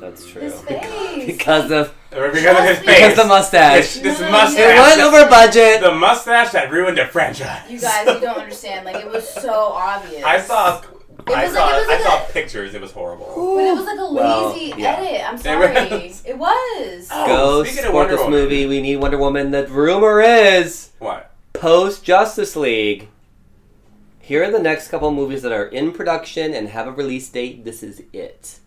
C: CGI.
B: That's true.
C: His face.
B: Because of
A: because of his face.
B: because the mustache.
A: This, this
C: No, no,
A: mustache.
B: It went over budget.
A: The mustache that ruined the franchise.
C: You guys, you don't understand. Like it was so obvious.
A: I saw. I
C: was
A: saw.
C: like- it was
A: I saw
C: a-
A: pictures. It was horrible.
C: But it was like a
B: Well,
C: lazy
B: yeah.
C: edit. I'm
A: It
C: sorry. It was.
A: Oh,
B: Go
A: speaking of
B: support
A: Wonder
B: this
A: Woman.
B: movie. We need Wonder Woman. The rumor is
A: What?
B: post Justice League. Here are the next couple movies that are in production and have a release date. This is it.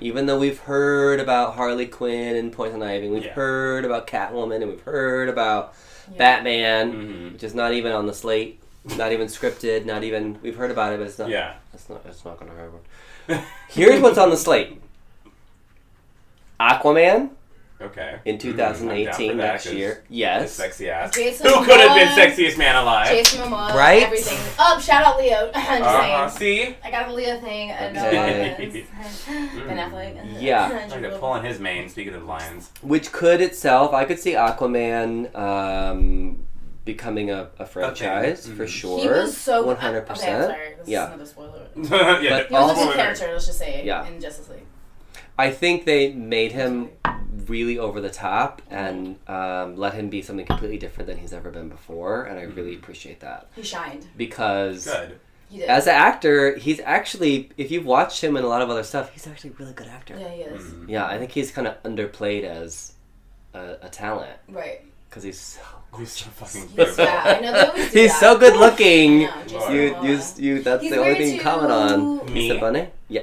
B: Even though we've heard about Harley Quinn and Poison Ivy, we've
A: Yeah.
B: heard about Catwoman, and we've heard about
C: Yeah.
B: Batman,
A: Mhm.
B: which is not even on the slate, not even scripted, not even. We've heard about it, but it's not.
A: Yeah.
B: It's not. It's not going to happen. Here's what's on the slate: Aquaman
A: Okay.
B: in
A: I'm
B: 2018
A: for that,
B: year. Yes.
A: Sexy ass.
C: Jason
A: Who could have been sexiest man alive?
C: Jason Momoa.
B: Right?
C: Everything. Oh, shout out Leo. I'm just
A: Uh-huh.
C: saying.
A: See?
C: I got a Leo thing. I know
B: Okay.
C: it. Ben Affleck.
B: Yeah.
A: Like they're pulling his mane. Speaking of lions.
B: Which could itself, I could see Aquaman um, becoming a, a franchise for
A: Mhm.
B: sure.
C: He was so
B: one hundred
C: Okay, I'm
B: percent.
C: sorry. This
B: Yeah.
C: is another spoiler.
A: yeah.
B: But
C: He was a
B: Also-
C: good character. Let's just say.
B: Yeah.
C: In Justice League.
B: I think they made him really over the top and um, let him be something completely different than he's ever been before, and I really appreciate that
C: He shined.
A: Mm-hmm.
B: because
A: Good.
C: He did.
B: as an actor, he's actually if you've watched him in a lot of other stuff, he's actually a really good actor.
C: yeah, he is.
A: Mhm.
B: Yeah, I think he's kind of underplayed as a, a talent
C: Right.
B: because he's so
A: He's so fucking
C: He's,
A: cute.
C: yeah, I know they always do
B: he's
C: that.
B: so good looking.
C: Yeah, Jason
B: You,
C: Momoa.
B: you, you. That's
C: He's
B: the only thing you comment on.
C: to-
A: Me?
B: Lisa Bunny? Yeah.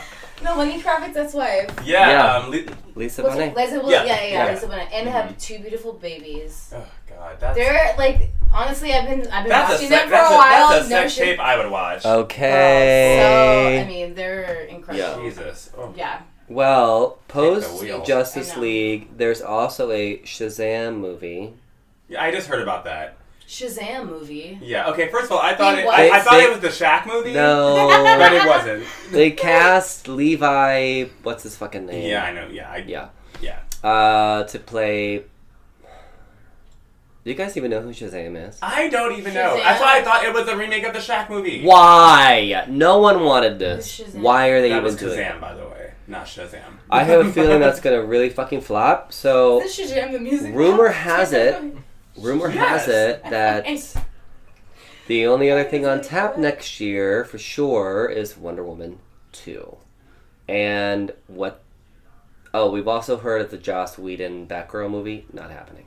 C: No, Lenny Kravitz's wife.
A: yeah.
B: Yeah.
A: Um, Li-
B: Lisa
C: What's
B: Bunny?
C: it? Liza,
A: Yeah,
C: yeah, yeah, yeah,
A: yeah.
C: Lisa Bonet. And have two beautiful babies.
A: oh God. That's.
C: They're like honestly, I've been I've been
A: that's a
C: watching
A: sex,
C: them for
A: that's
C: a
A: a,
C: while.
A: that's a
C: no
A: sex
C: shit.
A: tape I would watch.
B: Oh. Okay.
C: So I mean, they're incredible.
A: Jesus. Oh.
C: Yeah.
B: Well,
A: Take the
B: post. Justice League, there's also a Shazam movie.
A: Yeah, I just heard about that.
C: Shazam movie.
A: Yeah. Okay. First of all, I thought
C: Wait,
A: it. I, I thought
B: They-
A: it was the Shaq movie.
B: No.
A: But it wasn't.
B: they cast Levi. What's his fucking name?
A: Yeah, I know. Yeah. I,
B: Yeah.
A: Yeah.
B: Uh, to play. Do you guys even know who Shazam is?
A: I don't even know. That's why I thought it was a remake of the Shaq movie.
B: Why? No one wanted this. Why are they
A: That
B: even
A: was
B: doing it?
A: Kazam, by the way, not Shazam.
B: I have a feeling that's gonna really fucking flop. So
C: Is this Shazam the music?
B: Rumor has it- rumor has it that the only other thing on tap next year for sure is Wonder Woman two, and what? Oh, we've also heard of the Joss Whedon Batgirl movie not happening.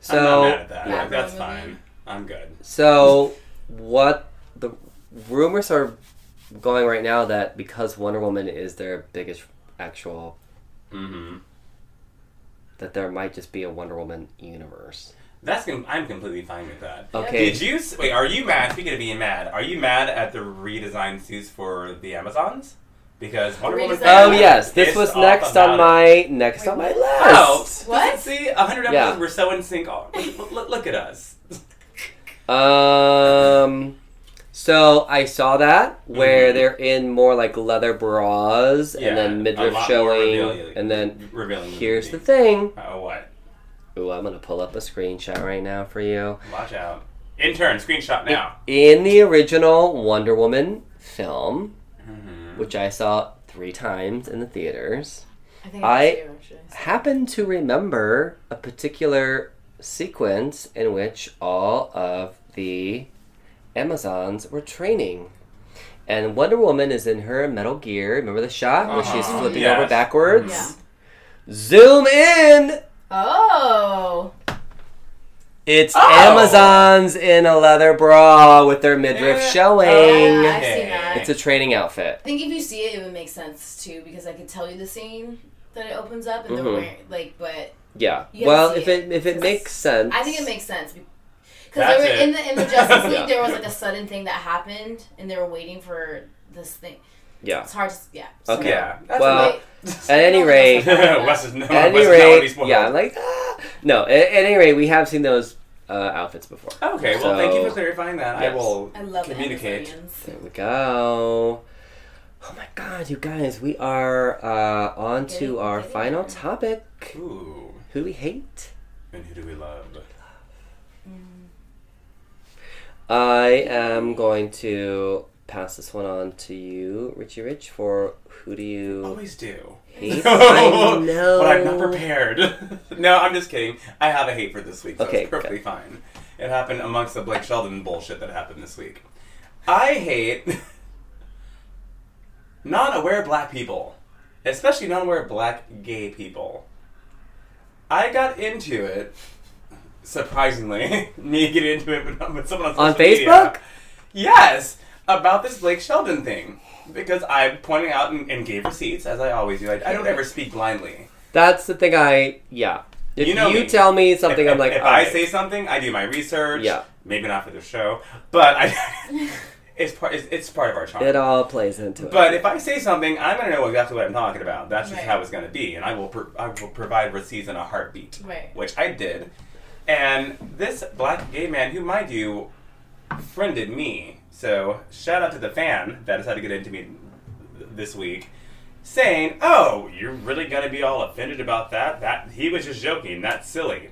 B: So
A: I'm not mad at that.
B: yeah.
A: That's fine. I'm good.
B: So what the rumors are going right now that because Wonder Woman is their biggest actual
A: Mm-hmm.
B: that there might just be a Wonder Woman universe.
A: That's com- I'm completely fine with that.
B: Okay.
A: Did you s- wait? Are you mad? Speaking of being mad, are you mad at the redesigned suits for the Amazons? Because Wonder Woman.
B: Oh yes, this was next
A: about
B: on
A: it.
B: my next on my
C: Wait,
A: Oh,
B: list.
C: What?
A: See, a hundred
B: Yeah.
A: episodes. We're so in sync. Look, look, look at us.
B: Um, so I saw that where
A: Mhm.
B: they're in more like leather bras
A: Yeah,
B: and then midriff showing,
A: revealing-
B: and then
A: Revealing.
B: here's the
A: movie.
B: thing.
A: Oh, what?
B: Ooh, I'm gonna pull up a screenshot right now for you.
A: Watch out. Intern, screenshot now.
B: In the original Wonder Woman film,
A: Mhm.
B: which I saw three times in the theaters,
C: I think
B: I-
C: it's you, actually.
B: happen to remember a particular sequence in which all of the Amazons were training. And Wonder Woman is in her Metal Gear. Remember the shot where she's
A: Uh-huh.
B: flipping
A: Yes.
B: over backwards?
C: Yeah.
B: Zoom in!
C: Oh.
B: It's
A: Oh!
B: Amazons in a leather bra with their midriff
A: Yeah.
B: showing.
C: Yeah, I've seen that.
B: It's a training outfit.
C: I think if you see it, it would make sense too because I could tell you the scene that it opens up and
B: Mhm.
C: they're wearing like, but
B: Yeah.
C: You
B: Well,
C: see
B: if
C: it.
B: it if it makes sense.
C: I think it makes sense Because
A: That's
C: in
A: it.
C: the in the Justice League,
B: Yeah.
C: there was like a sudden thing that happened, and they were waiting for this thing.
B: Yeah.
C: It's hard to yeah. so-
B: Okay.
A: Yeah. That's
B: Well,
A: okay.
B: At any rate,
A: Wes is no.
B: at
A: Wes
B: any
A: is not
B: rate, yeah, like ah. no. At, at any rate, we have seen those uh, outfits before.
A: Okay, well, thank you for clarifying that.
B: Yes.
A: I will
C: I love
A: communicate.
C: The Amazonians.
B: There we go. Oh my God, you guys, we are uh, on to our final topic.
A: Ooh.
B: Who do we hate?
A: And who do we love?
B: I am going to pass this one on to you, Richie Rich, for who do you
A: Always do.
B: hate? I know.
A: But I'm not prepared. no, I'm just kidding. I have a hate for this week, so
B: Okay,
A: it's perfectly fine. It happened amongst the Blake Shelton bullshit that happened this week. I hate non-aware black people, especially non-aware black gay people. I got into it, surprisingly, me get into it with, with someone on
B: On
A: social media.
B: Facebook?
A: Yes, about this Blake Shelton thing. Because I'm pointing out and, and gave receipts, as I always do. I, I don't ever speak blindly.
B: That's the thing I, yeah. If
A: You
B: you,
A: know me.
B: tell me something,
A: if,
B: I'm like,
A: if
B: all
A: I
B: right.
A: say something, I do my research.
B: Yeah.
A: Maybe not for the show, but I, it's part. It's, it's part of our charm.
B: it all plays into it.
A: But if I say something, I'm gonna know exactly what I'm talking about. That's just
C: Right.
A: how it's gonna be, and I will. Pro- I will provide receipts in a heartbeat.
C: Right.
A: Which I did, and this black gay man, who mind you, friended me. So shout out to the fan that decided to get into me this week, saying, "Oh, you're really gonna be all offended about that? That he was just joking. That's silly."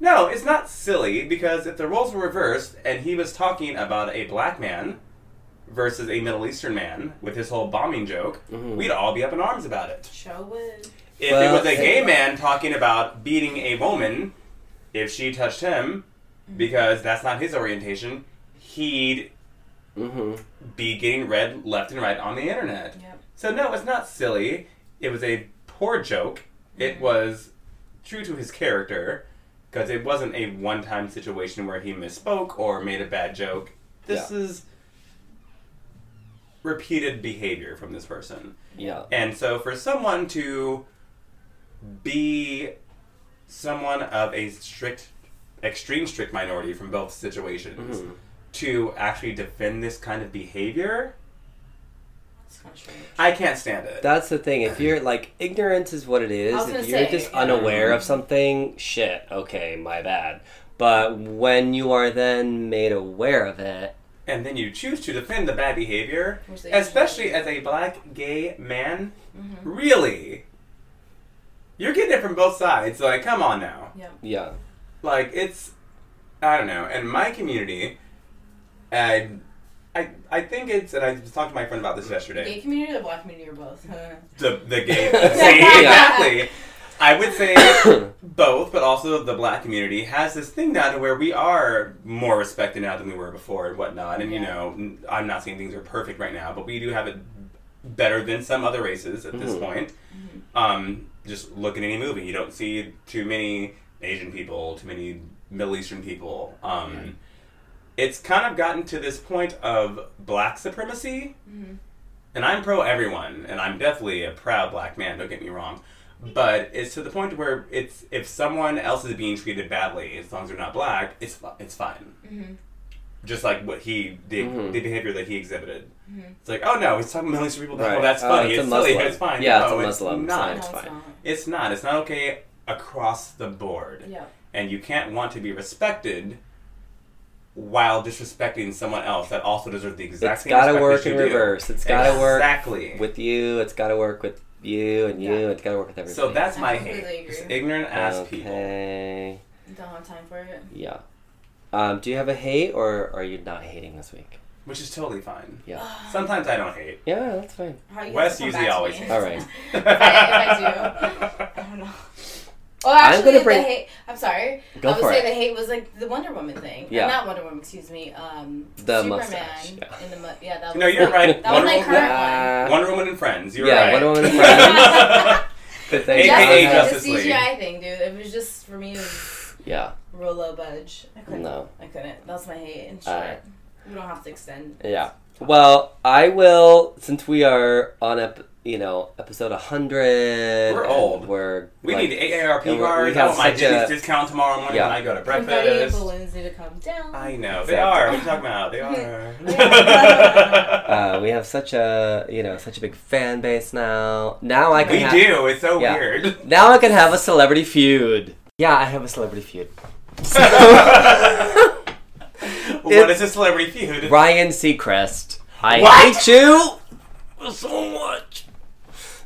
A: No, it's not silly because if the roles were reversed and he was talking about a black man versus a Middle Eastern man with his whole bombing joke,
B: Mhm.
A: we'd all be up in arms about it.
C: Show would.
A: If
B: Well,
A: it was a gay
B: it-
A: man talking about beating a woman if she touched him because that's not his orientation, he'd
B: hmm
A: be getting read left and right on the internet.
C: Yep.
A: So no, it's not silly. It was a poor joke. It was true to his character because it wasn't a one-time situation where he misspoke or made a bad joke. This is repeated behavior from this person.
B: Yeah.
A: And so for someone to be someone of a strict extreme strict minority from both situations
B: Mhm.
A: to actually defend this kind of behavior,
C: It's kind of strange.
A: I can't stand it.
B: That's the thing. If you're like ignorance is what it is. If you're
C: say,
B: just
C: yeah.
B: unaware of something, shit. Okay, my bad. But when you are then made aware of it,
A: and then you choose to defend the bad behavior, especially as a black gay man,
C: Mhm.
A: really? You're getting it from both sides. Like, come on now.
C: Yeah.
B: yeah.
A: Like, it's, I don't know. In my community, and I, I think it's, and I was talking to my friend about this yesterday.
C: The gay community or the black community or both?
A: the the gay. See, exactly. I would say both, but also the black community has this thing now to where we are more respected now than we were before and whatnot. And you know, I'm not saying things are perfect right now, but we do have it better than some other races at this
B: Mhm.
A: point. Um, just look at any movie, you don't see too many Asian people, too many Middle Eastern people. Um, It's kind of gotten to this point of black supremacy
C: Mhm.
A: and I'm pro everyone, and I'm definitely a proud black man. Don't get me wrong, but it's to the point where it's if someone else is being treated badly, as long as they're not black, it's it's fine.
C: Mhm.
A: Just like what he the,
B: Mhm.
A: the behavior that he exhibited.
C: Mhm.
A: It's like, oh no, he's talking Middle Eastern people.
B: Right.
A: Oh, that's
B: Oh,
A: funny.
B: it's a
A: it's silly.
B: Muslim.
A: It's fine.
B: Yeah,
A: no,
B: it's a Muslim,
A: It's not.
C: No,
B: It's
C: it's
B: fine.
A: It's not. It's not okay across the board.
C: Yeah.
A: And you can't want to be respected while disrespecting someone else that also deserves the exact
B: It's
A: same
B: gotta
A: respect
B: work
A: as you
B: in
A: do.
B: reverse. It's gotta work
A: exactly.
B: with you. It's got to work with you and you.
C: Yeah.
B: It's got to work with everybody.
A: So that's
C: I
A: my
C: completely
A: hate. Just
C: agree.
A: ignorant ass people.
B: Okay.
C: Don't have time for it.
B: Yeah. Um, do you have a hate or are you not hating this week?
A: Which is totally fine.
B: Yeah.
A: Sometimes I don't hate.
B: Yeah, that's fine.
C: How you
A: Wes
C: come
A: usually
C: back to
A: always
C: me?
A: hates.
B: All right.
C: if, I, if I do, I don't know. Well,
B: I'm
C: actually,
B: gonna bring-
C: the hate. I'm sorry.
B: Go
C: I would
B: for
C: say
B: it.
C: the hate was like the Wonder Woman thing.
B: Yeah.
C: Not Wonder Woman. Excuse me. Um,
B: The
C: Superman
B: mustache, yeah.
C: in the mu- yeah. That was
A: No, you're right.
C: That was
A: Wonder
C: my
A: Woman-
C: current
B: Uh,
A: Wonder Woman and Friends. You're
B: yeah,
A: right.
B: Wonder Woman and Friends. Good thing.
C: one.
A: AKA
C: Justice,
A: Justice
C: the
A: League.
C: CGI thing, dude. It was just for me. It was
B: Yeah.
C: real low budge. I couldn't.
B: No.
C: I couldn't. That's my hate. In short,
B: Alright.
C: we don't have to extend.
B: Yeah. Well, I will since we are on ep- you know, episode 100.
A: We're old.
B: We're
A: We
B: like,
A: need AARP
B: and we- we
A: cards. I
B: have
A: want my
B: such
A: Jenny's
B: a-
A: discount tomorrow morning
B: Yeah.
A: when I go to
C: Confetti and
A: breakfast.
C: balloons need to come down.
A: I know they are. What are you talking about? They are.
B: Uh, we have such a you know such a big fan base now. Now I can
A: we
B: ha-
A: do. It's so
B: Yeah.
A: weird.
B: Now I can have a celebrity feud. Yeah, I have a celebrity feud. So,
A: what is a celebrity feud?
B: Ryan Seacrest, I
A: What?
B: hate you so much.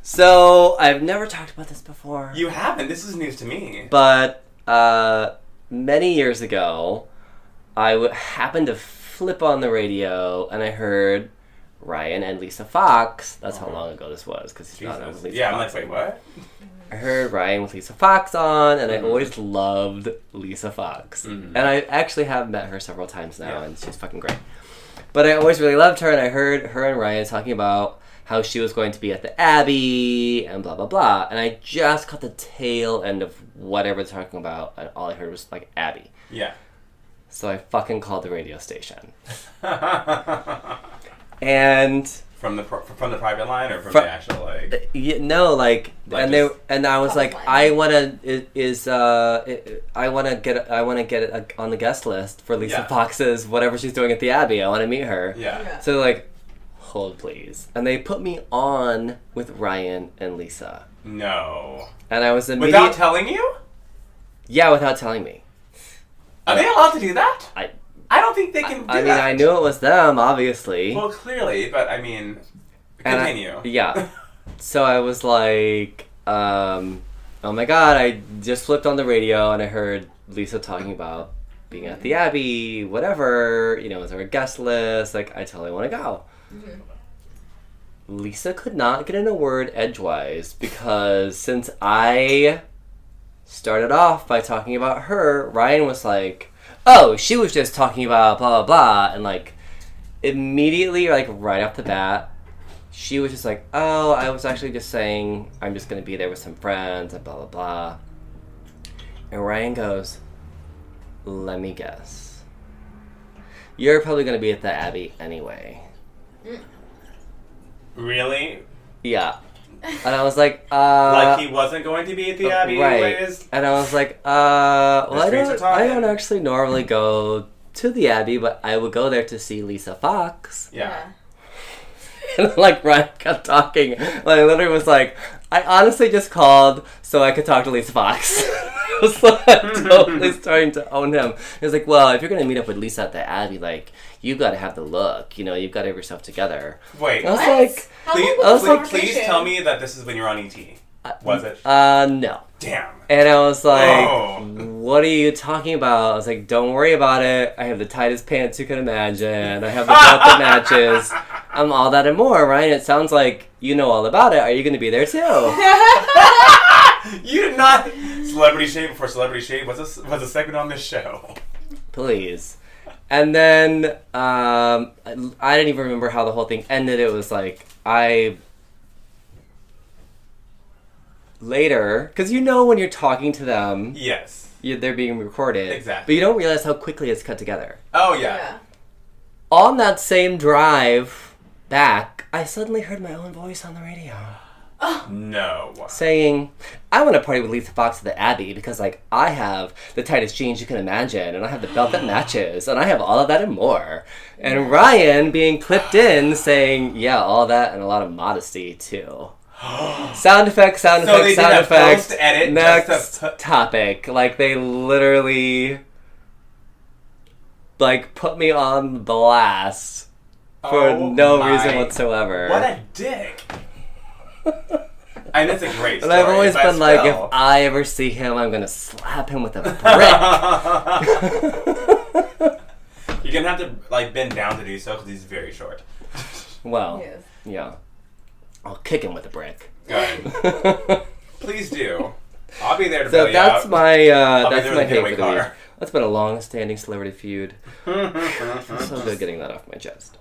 B: So I've never talked about this before,
A: You haven't. This is news to me.
B: but uh, many years ago, I w- happened to flip on the radio and I heard Ryan and Lisa Foxx. That's how
A: Uh-huh.
B: long ago this was because he's not on. Lisa
A: Yeah, I'm like, wait, what?
B: I heard Ryan with Lisa Foxx on, and I
A: Mhm.
B: always loved Lisa Foxx.
A: Mhm.
B: And I actually have met her several times now,
A: Yeah.
B: and she's fucking great. But I always really loved her, and I heard her and Ryan talking about how she was going to be at the Abbey and blah blah blah. And I just caught the tail end of whatever they're talking about, and all I heard was like Abbey.
A: Yeah.
B: So I fucking called the radio station, and
A: from the pro- from the private line or from
B: Fro-
A: the actual like?
B: Yeah, no, like,
A: Like
B: and they and I was like,
C: Online.
B: I want to is uh I want to get I want to get it on the guest list for Lisa
A: Yeah.
B: Foxx's whatever she's doing at the Abbey. I want to meet her.
A: Yeah.
C: Yeah.
B: So like, hold please, and they put me on with Ryan and Lisa,
A: No.
B: and I was immediate.
A: Without telling you?
B: yeah, without telling me.
A: Are they allowed to do that?
B: I
A: I don't think they can do
B: I mean,
A: that.
B: I knew it was them, obviously.
A: Well, clearly, but I mean,
B: And I-
A: continue.
B: yeah. So I was like, um, oh my god, I just flipped on the radio and I heard Lisa talking about being at the Abbey, whatever, you know, is there a guest list? Like, I totally want to go.
C: Mhm.
B: Lisa could not get in a word edgewise because since I started off by talking about her, Ryan was like, oh, she was just talking about blah, blah, blah. And like, immediately, like, right off the bat, she was just like, oh, I was actually just saying I'm just going to be there with some friends and blah, blah, blah. And Ryan goes, let me guess. You're probably going to be at the Abbey anyway.
A: Really?
B: Yeah. And I was like, uh.
A: like he wasn't going to be at the Abbey
B: right.
A: anyways?
B: And I was like, uh, well, I don't, I don't actually normally go to the Abbey, but I would go there to see Lisa Foxx.
A: Yeah.
B: And like Ryan kept talking. Like, I literally was like, I honestly just called so I could talk to Lisa Foxx. I was like totally starting to own him. He was like, well, if you're gonna meet up with Lisa at the Abbey, like, you gotta have the look. You know, you've got to have yourself together.
A: Wait.
B: I was
C: What?
B: like,
C: How
A: Please,
C: long was
B: I was
C: the
A: please, please tell me that this is when you're on ET. Was it?
B: uh, no.
A: Damn.
B: And I was like,
A: Oh.
B: "What are you talking about?" I was like, "Don't worry about it. I have the tightest pants you can imagine. I have the belt that matches. I'm all that and more, Ryan. It sounds like you know all about it. Are you going to be there too?"
A: you did not celebrity shade before celebrity shade was a was a segment on this show.
B: Please. And then um, I, I didn't even remember how the whole thing ended. It was like I later because you know when you're talking to them,
A: Yes.
B: you, they're being recorded.
A: Exactly.
B: But you don't realize how quickly it's cut together.
A: Oh yeah.
C: Yeah.
B: on that same drive back, I suddenly heard my own voice on the radio
A: No.
B: saying, I want to party with Lisa Foxx at the Abbey because, like, I have the tightest jeans you can imagine, and I have the belt that matches, and I have all of that and more. And Ryan being clipped in saying, Yeah, all that and a lot of modesty, too. Sound effects, sound
A: So they
B: effects,
A: did
B: sound
A: a
B: effects.
A: post-edit
B: Next
A: just to put-
B: topic. Like, they literally. Like, put me on blast for
A: Oh
B: no
A: my-
B: reason whatsoever.
A: What a dick. And it's a great
B: and
A: story.
B: I've always
A: but
B: been like, if. I ever see him, I'm gonna slap him with a brick.
A: You're gonna have to like bend down to do so because he's very short.
B: well,
C: Yes.
B: yeah. I'll kick him with a brick.
A: Good. Please do. I'll be there to
B: so that's
A: out.
B: my uh,
A: I'll be
B: that's
A: there
B: my
A: with a
B: hate for the week. That's been a long-standing celebrity feud. so good getting that off my chest.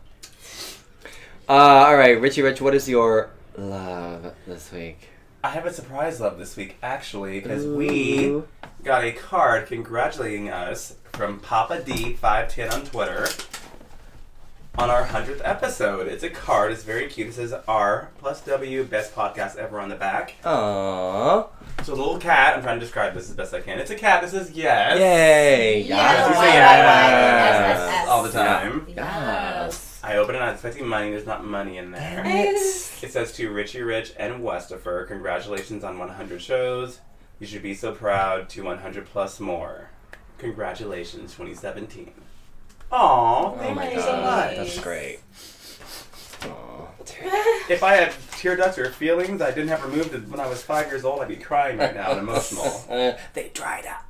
B: Uh, all right, Richie Rich, what is your love this week?
A: I have a surprise love this week, actually, because we
B: Ooh.
A: got a card congratulating us from Papa D510 on Twitter. on our 100th episode. It's a card. It's very cute. It says R plus W, best podcast ever on the back.
B: Aww.
A: It's a little cat. I'm trying to describe this as best I can. It's a cat that says yes.
B: Yay.
C: Yes.
A: You say
C: Yes.
A: yes,
C: Yes, yes,
A: all the
B: yes.
A: time.
C: Yes.
A: I open it, I'm expecting money. There's not money in there.
C: Yes.
A: It says to Richie Rich and Westifer, congratulations on 100 shows. You should be so proud to 100 plus more. Congratulations, 2017. Aww,
B: Oh
A: thank
B: my
A: you so
B: god.
A: much.
B: That's great. Aw.
A: If I had tear ducts or feelings I didn't have removed when I was five years old, I'd be crying right now and emotional.
B: Uh, they dried up.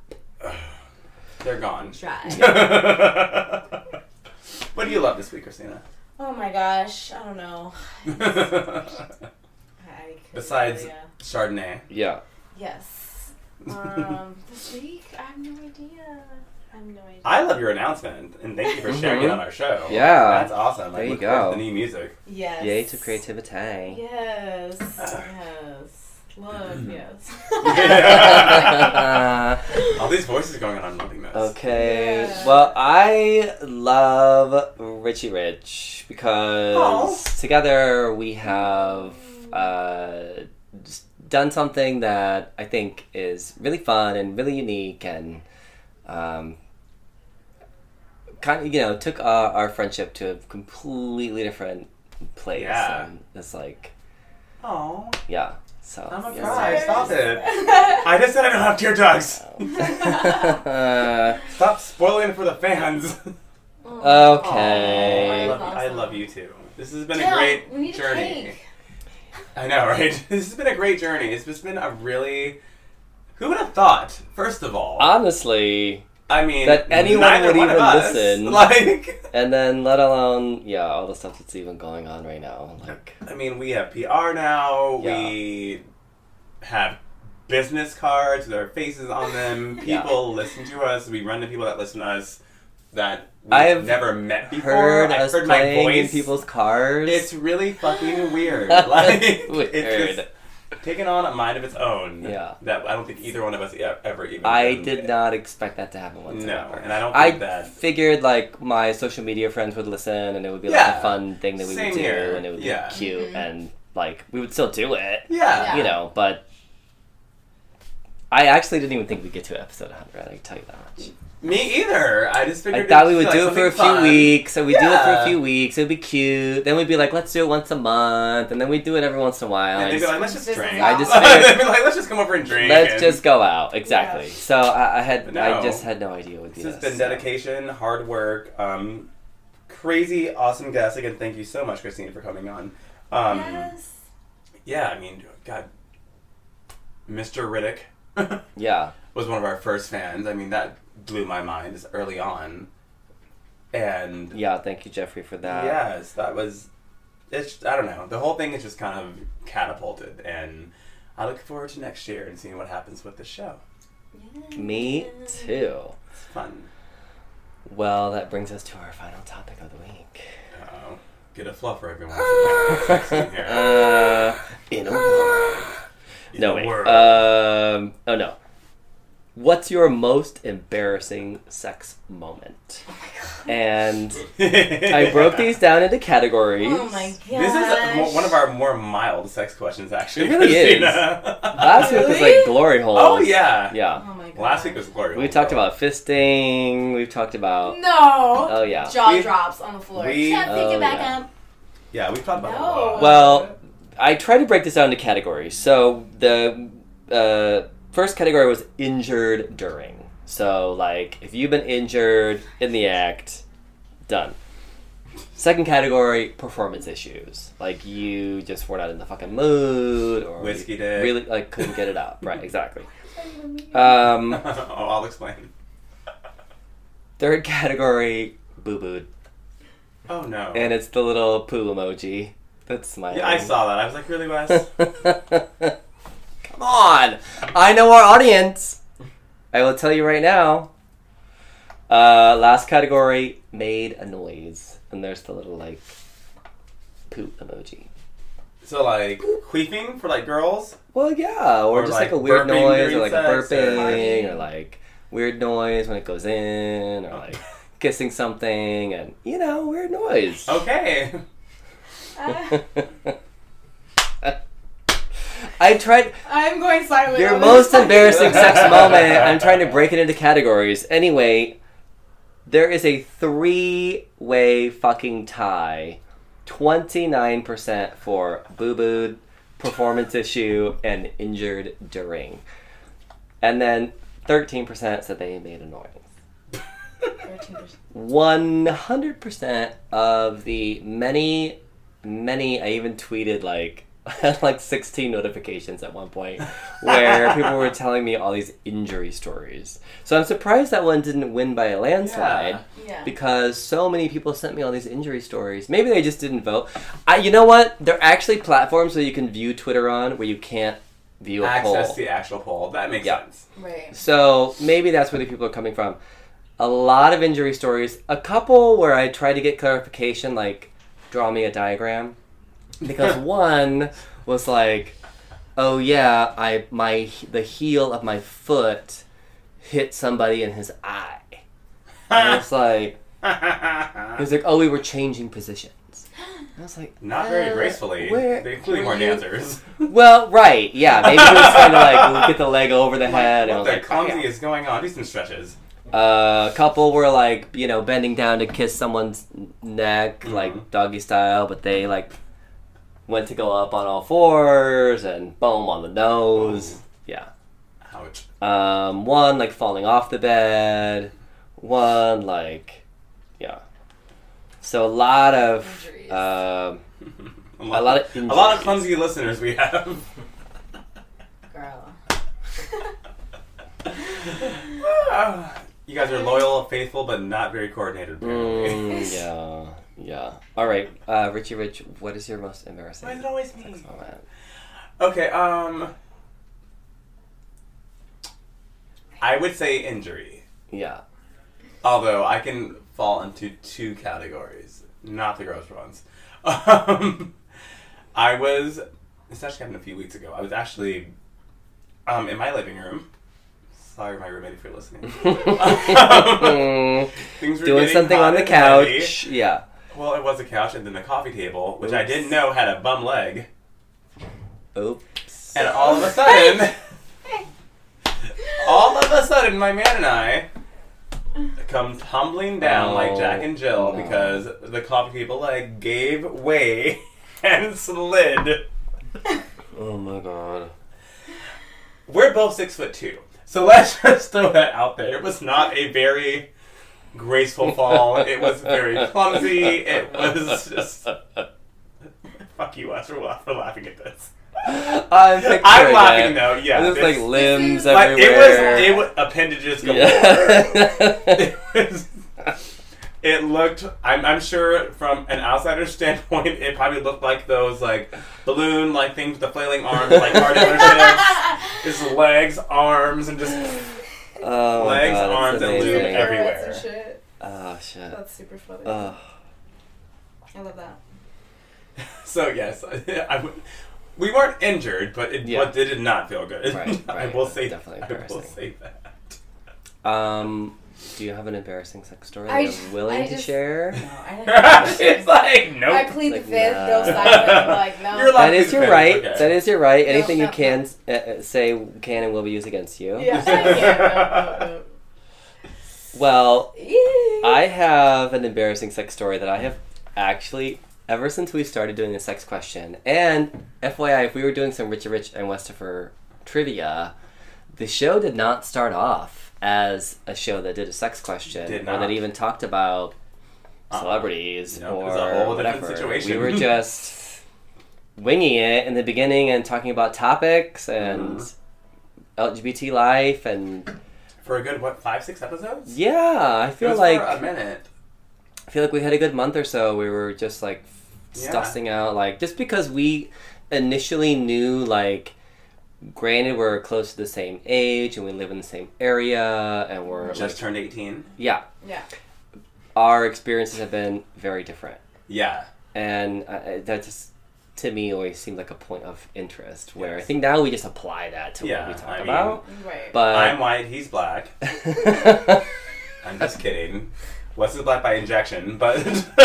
A: They're gone.
C: Try.
A: what do you love this week, Chrystina?
C: Oh my gosh, I don't know. I
A: Besides-
C: tell ya.
A: Chardonnay.
B: Yeah.
C: Yes. Um, this week, I have no idea. I have no idea.
A: I love your announcement, and thank you for sharing it
B: Mhm.
A: on our show.
B: Yeah.
A: That's awesome.
B: There
A: I
B: you
A: look
B: go.
A: The new music.
C: yes.
B: Yay to creativity.
C: Yes. yes. Love, yes.
A: All these voices going on, I'm loving this.
B: Okay.
C: Yeah.
B: Well, I love Richie Rich because
A: Aw.
B: together we have uh, done something that I think is really fun and really unique and um, kind of you know took our, our friendship to a completely different place.
A: Yeah.
B: And it's like
A: Oh,
B: yeah. So
A: I'm a
B: yeah.
A: cry. Stop it. I just said I don't have tear ducts.
B: Uh,
A: Stop spoiling it for the fans.
B: Okay.
A: I love, I love you too. This has been a great
C: we need a
A: journey.
C: cake.
A: I know, right? This has been a great journey. It's just been a really. Who would have thought? First of all,
B: honestly,
A: I mean,
B: that anyone would even listen.
A: Like,
B: and then let alone yeah, all the stuff that's even going on right now. Like
A: I mean, we have PR now. We have business cards with our faces on them.
B: Yeah.
A: People listen to us. We run to people that listen to us that we've
B: I've
A: never met before.
B: heard
A: I've
B: us
A: heard my
B: playing in people's cars.
A: It's really fucking weird. like,
B: Weird.
A: it's just taken on a mind of its own.
B: Yeah.
A: That I don't think either one of us e- ever even.
B: I did
A: it.
B: not expect that to happen
A: No, and I don't
B: I
A: that.
B: figured like my social media friends would listen and it would be like
A: Yeah.
B: a fun thing that we
A: Same
B: would do
A: here.
B: and it would
A: Yeah.
B: be cute
C: Mhm.
B: and like we would still do it.
A: Yeah.
B: You know, but I actually didn't even think we'd get to episode 100. I can tell you that much.
A: Me either. I just figured.
B: I thought we
A: it'd
B: would do
A: like
B: it for a few
A: fun.
B: weeks, so we would do it for a few weeks. It would be cute. Then we'd be like, let's do it once a month, and then we'd do it every once in a while.
A: And
B: I
A: they'd be
B: just-
A: like, let's just
C: This is
A: drink.
C: I
B: just
A: They'd
B: figured-
A: be like, let's just come over and drink.
B: let's
A: and
B: just go out. Exactly.
C: Yeah.
B: So I, I had,
A: No.
B: I just had no idea it would be
A: This has been
B: so.
A: dedication, hard work, um, crazy, awesome guest. Again, thank you so much, Christine, for coming on. Um,
C: yes.
A: Yeah, I mean, God, Mr. Riddick
B: Yeah.
A: was one of our first fans. I mean, that blew my mind just early on. And
B: Yeah. Thank you, Jeffrey, for that.
A: yes, that was. It's I don't know. The whole thing is just kind of catapulted, and I look forward to next year and seeing what happens with the show.
B: Me too.
A: It's fun.
B: Well, that brings us to our final topic of the week.
A: Uh, get a fluffer everyone. in here.
B: Uh, in a world.
A: In
B: No
A: the
B: wait. Um. Oh no. What's your most embarrassing sex moment? And I broke these down into categories.
C: Oh my god.
A: This is a, one of our more mild sex questions, actually.
B: It really is.
A: Chrystina.
B: Last week was like glory holes.
A: Oh yeah.
B: Yeah.
C: Oh my god.
A: Last week was glory. Holes.
B: We
A: Hole,
B: talked
A: so-
B: about fisting. We've talked about.
C: No.
B: Oh yeah.
C: Jaw
A: We-
C: drops on the floor.
A: we-
C: Can't pick
B: Oh,
C: it back
B: yeah.
C: up.
A: Yeah, we've talked about it a
C: No.
A: lot.
B: Well, I tried to break this down into categories. So the uh, first category was injured during. So like if you've been injured in the act, done. Second category, performance issues. Like you just were not in the fucking mood or
A: Whiskey dick.
B: really like couldn't get it up. right, exactly. Um,
A: oh, I'll explain.
B: third category, boo booed.
A: Oh no.
B: And it's the little poo emoji that's smiling.
A: yeah, I saw that. I was like, really, Wes?
B: Come on! I know our audience! I will tell you right now. Uh, last category, made a noise. And there's the little, like, poop emoji.
A: so like queefing for like girls.
B: Well, yeah, or,
A: Or,
B: just
A: like,
B: like, a weird noise, or like a
A: sex, or-
B: burping, or like weird noise when it goes in, or like kissing something, and you know, weird noise.
A: Okay.
C: Uh,
B: I tried.
C: I'm going silent.
B: Your most embarrassing sex moment. I'm trying to break it into categories. Anyway, there is a three-way fucking tie. Twenty-nine percent for boo booed, performance issue, and injured during, and then thirteen percent said they made a noise.
C: 13%.
B: One hundred percent of the many, many. I even tweeted like I had like sixteen notifications at one point where people were telling me all these injury stories. So I'm surprised that one didn't win by a landslide
C: Yeah.
B: because so many people sent me all these injury stories. Maybe they just didn't vote. I, you know what? There are actually platforms where you can view Twitter on where you can't view a
A: Access
B: poll.
A: the actual poll. That makes
B: Yeah.
A: sense.
C: Right.
B: So maybe that's where the people are coming from. A lot of injury stories. A couple where I tried to get clarification, like draw me a diagram, because one was like, "Oh yeah, I my the heel of my foot hit somebody in his eye." And it's like he was like, "Oh, we were changing positions." I was like,
A: Not very
B: uh,
A: gracefully,
B: where-
A: including more dancers.
B: Well, right, yeah. Maybe he was trying to like get the leg over the head, and I
A: what
B: was
A: the
B: like,
A: clumsy
B: "Yeah."
A: is going on? Do some stretches.
B: Uh, a couple were like, you know, bending down to kiss someone's neck,
A: Mhm.
B: like doggy style, but they like went to go up on all fours and boom on the nose. Yeah.
A: Ouch.
B: Um, one like falling off the bed. One like, yeah. So a lot of,
C: Injuries.
B: um,
A: a,
B: a lot of
A: a lot of
B: injuries.
A: clumsy listeners we have.
C: Girl.
A: you guys are loyal, faithful, but not very coordinated.
B: Mm, yeah, yeah. All right, uh, Richie Rich, what is your most embarrassing
A: Why is it always me?
B: sex moment?
A: Okay, um, I would say injury.
B: Yeah.
A: Although I can fall into two categories, not the gross ones. Um, I was. This actually happened a few weeks ago. I was actually um, in my living room. Sorry, my roommate, if you're listening.
B: Mm,
A: Things were
B: Doing
A: getting
B: something
A: hot
B: on the
A: and heavy.
B: couch. Yeah.
A: Well, it was a couch and then the coffee table, which I didn't know had a bum leg.
B: Oops.
A: And all of a sudden, all of a sudden, my man and I come tumbling down oh, like Jack and Jill
B: Oh, no.
A: because the coffee table leg gave way and slid.
B: Oh my god.
A: We're both six foot two, so let's just throw that out there. It was not a very graceful fall. It was very clumsy. It was just fuck you, Wes, for, for laughing at this.
B: Uh, I'm
A: I'm laughing
B: it.
A: though. Yeah,
B: There's like limbs
C: is-
A: Like it
B: everywhere.
A: was, it was appendages galore.
B: Yeah.
A: it, was, it looked. I'm, I'm sure from an outsider's standpoint, it probably looked like those like balloon like things with the flailing arms, like car dealerships. Just legs, arms, and just
B: oh my
A: Legs,
B: god,
A: arms,
B: that's
A: and lube everywhere.
C: Pirouettes and shit.
B: Oh shit.
C: That's super funny.
B: Ugh.
C: I love that.
A: so. Yes, I, would. We weren't injured, but it,
B: Yeah.
A: but it did not feel good.
B: Right,
A: I
B: right,
A: will
B: that's
A: say.
B: definitely
A: I will
B: embarrassing.
A: say that.
B: Um, do you have an embarrassing sex story
C: I
B: that you're willing
C: I
B: to
C: just-
B: share?
C: No, I
A: it's like nope.
C: I plead
B: Like,
C: the fifth.
B: nah.
C: Go silent. Like no.
A: You're
B: That is your
A: Okay.
B: right.
A: Okay.
B: That is your right.
C: No,
B: Anything you
C: no,
B: can uh, uh, say can and will be used against you.
C: Yeah. yeah. No, no,
B: Well. I have an embarrassing sex story that I have actually ever since we started doing the sex question. And FYI, if we were doing some Richard Rich and Westifer trivia, the show did not start off as a show that did a sex question or that even talked about
A: Uh-uh.
B: celebrities
A: No,
B: or
A: a whole different
B: whatever.
A: situation.
B: We were just winging it in the beginning and talking about topics and
A: Mhm.
B: LGBT life and
A: For a good what five six episodes?
B: yeah, I feel like
A: for a minute.
B: I feel like we had a good month or so. We were just like
A: Yeah.
B: sussing out, like just because we initially knew, like, granted we're close to the same age and we live in the same area and we're
A: Just
B: like,
A: turned eighteen.
B: yeah,
C: Yeah.
B: our experiences have been very different,
A: Yeah.
B: and uh, that just to me always seemed like a point of interest. Where I think now we just apply that to
A: Yeah,
B: what we talk
A: I mean,
B: about,
C: Right.
B: but
A: I'm white. He's black. I'm just kidding. was his black by injection, but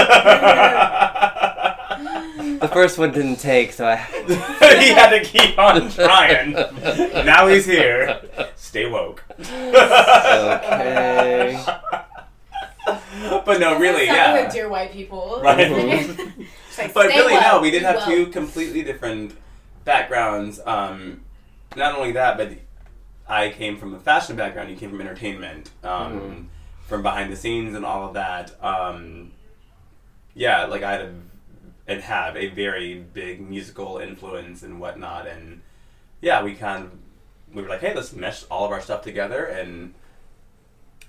B: The first one didn't take, so I.
A: he had to keep on trying. Now he's here. Stay woke.
B: Okay.
A: but no, really, yeah.
C: Like dear white people.
A: Right.
C: It's like,
A: but really,
C: well,
A: no, we did
C: be
A: have
C: well.
A: two completely different backgrounds. Um, not only that, but I came from a fashion background. You came from entertainment, um,
B: Mhm.
A: from behind the scenes and all of that. Um, yeah, like I had a, and have a very big musical influence and whatnot, and yeah, we kind of we were like, hey, let's mesh all of our stuff together and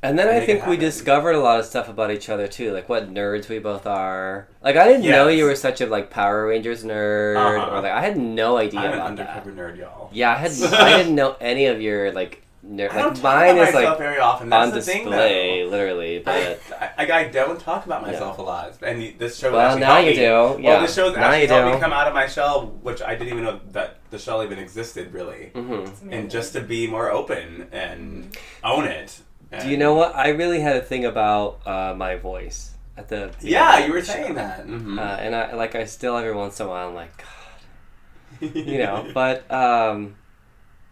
B: And then I think we discovered a lot of stuff about each other too, like what nerds we both are. Like I didn't know you were such a like Power Rangers nerd,
A: Uh-huh.
B: or like I had no idea
A: I'm an
B: about
A: undercover
B: that.
A: nerd, y'all.
B: Yeah, I had I didn't know any of your like nerd.
A: I don't
B: Like
A: talk
B: mine
A: about
B: is
A: myself
B: like
A: very often. That's
B: on
A: the thing,
B: display,
A: though.
B: literally.
A: I,
B: But
A: I, I don't talk about myself a lot, and this show.
B: well,
A: actually
B: now
A: helped
B: you
A: me.
B: do. Yeah,
A: Well, this show's
B: now
A: actually
B: you
A: helped me come out of my shell, which I didn't even know that the shell even existed, really.
B: hmm
A: And just to be more open and own it.
B: Do you know what? I really had a thing about uh, my voice at the.
A: Yeah, you were saying
B: show.
A: that. Mhm.
B: Uh, and I like I still every once in a while I'm like God, you know. but um,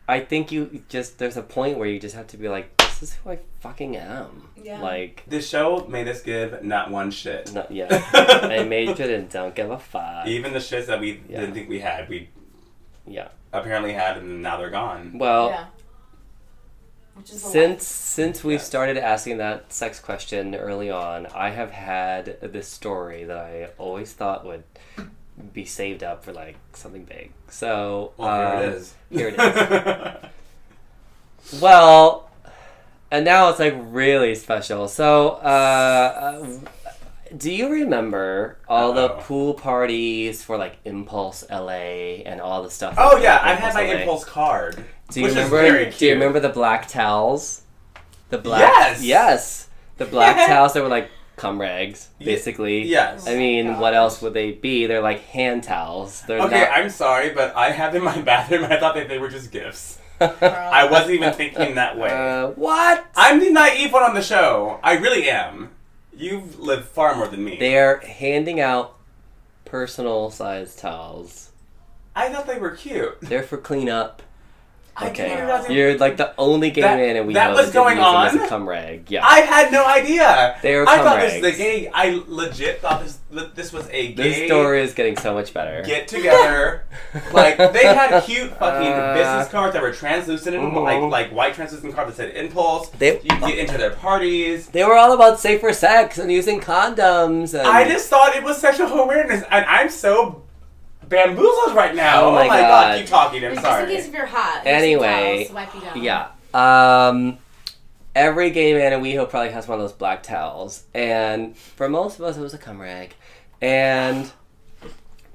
B: I think you just there's a point where you just have to be like, this is who I fucking am.
C: Yeah.
B: Like,
A: this show made us give not one shit.
B: not yeah. I made it and don't give a fuck.
A: Even the shits that we
B: Yeah.
A: didn't think we had, we
B: Yeah.
A: apparently had, and now they're gone.
B: Well,
C: yeah. Which is
B: since since we
A: Yes.
B: started asking that sex question early on, I have had this story that I always thought would be saved up for like something big. So
A: Well, here
B: um,
A: it is.
B: here it Well, and now it's like really special. So, uh, do you remember all the
A: Uh-oh.
B: pool parties for like Impulse LA and all the stuff?
A: oh yeah, I had my
B: LA?
A: impulse card.
B: Do you
A: is
B: remember? Do you remember the black towels? The black.
A: Yes!
B: Yes. The black towels that were like cum rags,
A: Ye-
B: basically.
A: Yes.
B: I mean,
C: Oh
B: what else would they be? They're like hand towels. They're
A: Okay,
B: not.
A: I'm sorry, but I have in my bathroom. I thought that they were just gifts. I wasn't even thinking that way.
B: Uh, what?
A: I'm the naive one on the show. I really am. You've lived far more than me.
B: They're handing out personal sized towels.
A: I thought they were cute.
B: They're for cleanup.
A: I
B: Okay.
A: didn't realize
B: You're like the only gay
A: That-
B: man and we
A: that
B: know
A: was
B: that
A: going
B: didn't
A: on?
B: as a cum rag. Yeah.
A: I had no idea.
B: They were
A: I
B: cum
A: thought this was a gay. I legit thought this this was a
B: this
A: gay
B: story is getting so much better.
A: get together. like they had cute fucking
B: Uh,
A: business cards that were translucent and like like white translucent cards that said impulse.
B: They-
A: you get into their parties.
B: They were all about safer sex and using condoms. And
A: I just thought it was sexual awareness, and I'm so bamboozled right now.
B: Oh my
A: god.
B: God.
A: keep talking. I'm
C: Just in case if you're hot.
B: Anyway,
C: towels to wipe you down.
B: Yeah. Um, every gay man in WeHo probably has one of those black towels, and for most of us, it was a cum rag. And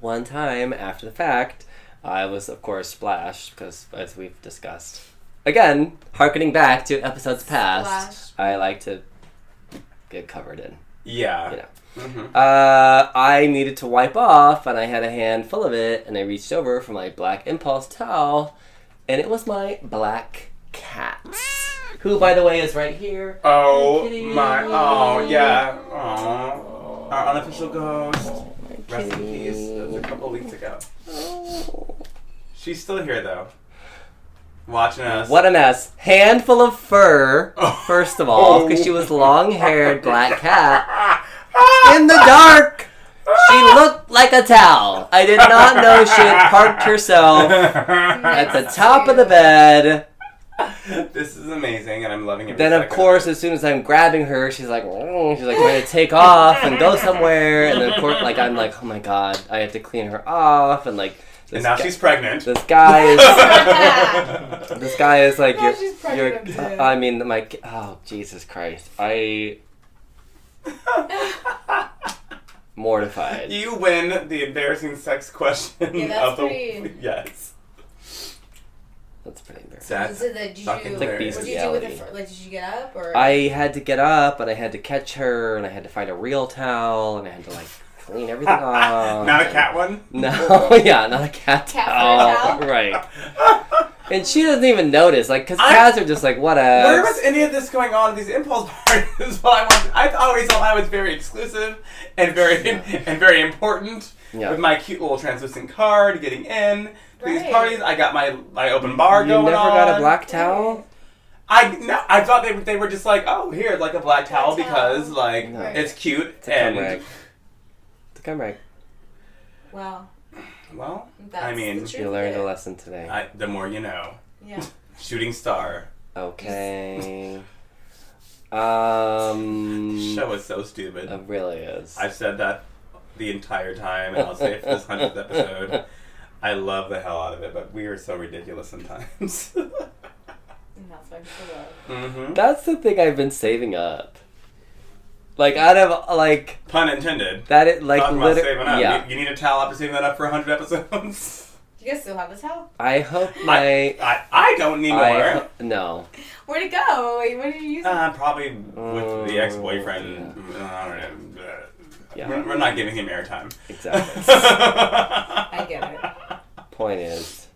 B: one time after the fact, I was of course splashed because, as we've discussed, again, harkening back to episodes past, I like to get covered in.
A: yeah.
B: You know.
A: Hmm
B: Uh, I needed to wipe off, and I had a handful of it, and I reached over for my black impulse towel, and it was my black cat, who, by the way, is right here.
A: Oh my! Oh yeah! Oh, our unofficial ghost.
B: My
A: Rest in peace. That was a couple weeks ago.
B: Oh.
A: She's still here though, watching us.
B: What a mess! Handful of fur,
A: Oh.
B: first of all, because she was long-haired black cat.
A: cat
B: In the dark, she looked like a towel. I did not know she had parked herself at the top of the bed.
A: this is amazing, and I'm loving it.
B: Then of course, as soon as I'm grabbing her, she's like, "Mm," she's like "I'm gonna take off and go somewhere, and then of course, like I'm like, oh my god, I have to clean her off, and like this
A: and now
B: guy,
A: she's pregnant.
B: this guy is this guy is like
C: Now
B: you're,
C: she's
B: you're. I mean my oh Jesus Christ, I mortified.
A: you win the embarrassing sex question
C: Yeah, that's
A: of the
C: pretty-
A: yes.
B: That's pretty embarrassing.
A: That's
C: So did you,
A: fucking
C: what
B: like
A: hilarious.
C: did you do with the like? Did you get up or?
B: I had to get up and I had to catch her and I had to find a real towel and I had to like clean everything off.
A: Not a cat one.
B: No, yeah, not a cat,
C: Cat fur
B: towel.
C: towel?
B: Right. And she doesn't even notice. Like, cause
A: I-
B: cats are just like what
A: Where
B: a.
A: was any of this going on? These impulse parties. Well, I, was, I always thought I was very exclusive and very and very important.
B: Yeah.
A: With my cute little translucent card, getting in to these parties. I got my my open bar
B: You
A: going
B: never
A: on.
B: got a black towel.
A: I no, I thought they they were just like, oh, here, like a black towel
C: Black
A: because
C: towel.
A: like
B: No.
A: it's cute
B: It's a
A: and
B: rag. It's a cum rag.
C: Wow.
A: well,
C: That's
A: I mean,
C: the truth
B: You learned a lesson today.
A: I, the more you know.
C: Yeah.
A: Shooting star.
B: Okay. Um.
A: Show is so stupid.
B: It really is.
A: I've said that the entire time, and I'll say it for this hundredth episode. I love the hell out of it, but we are so ridiculous sometimes.
C: And that's why people love.
A: mm-hmm.
B: That's the thing I've been saving up. Like out of like
A: Pun intended.
B: that, it like
A: Talking about
B: literally.
A: saving up.
B: Yeah.
A: You, you need a towel after saving that up for hundred episodes.
C: Do you guys still have the towel?
B: I hope my.
A: I, I don't need
B: I
A: more.
B: ho- no.
C: Where'd it go? What did you use? it
A: Uh, probably with
B: Oh,
A: the ex-boyfriend. Uh, I don't know.
B: Yeah.
A: We're, we're not giving him airtime.
B: Exactly.
C: I get it.
B: Point is,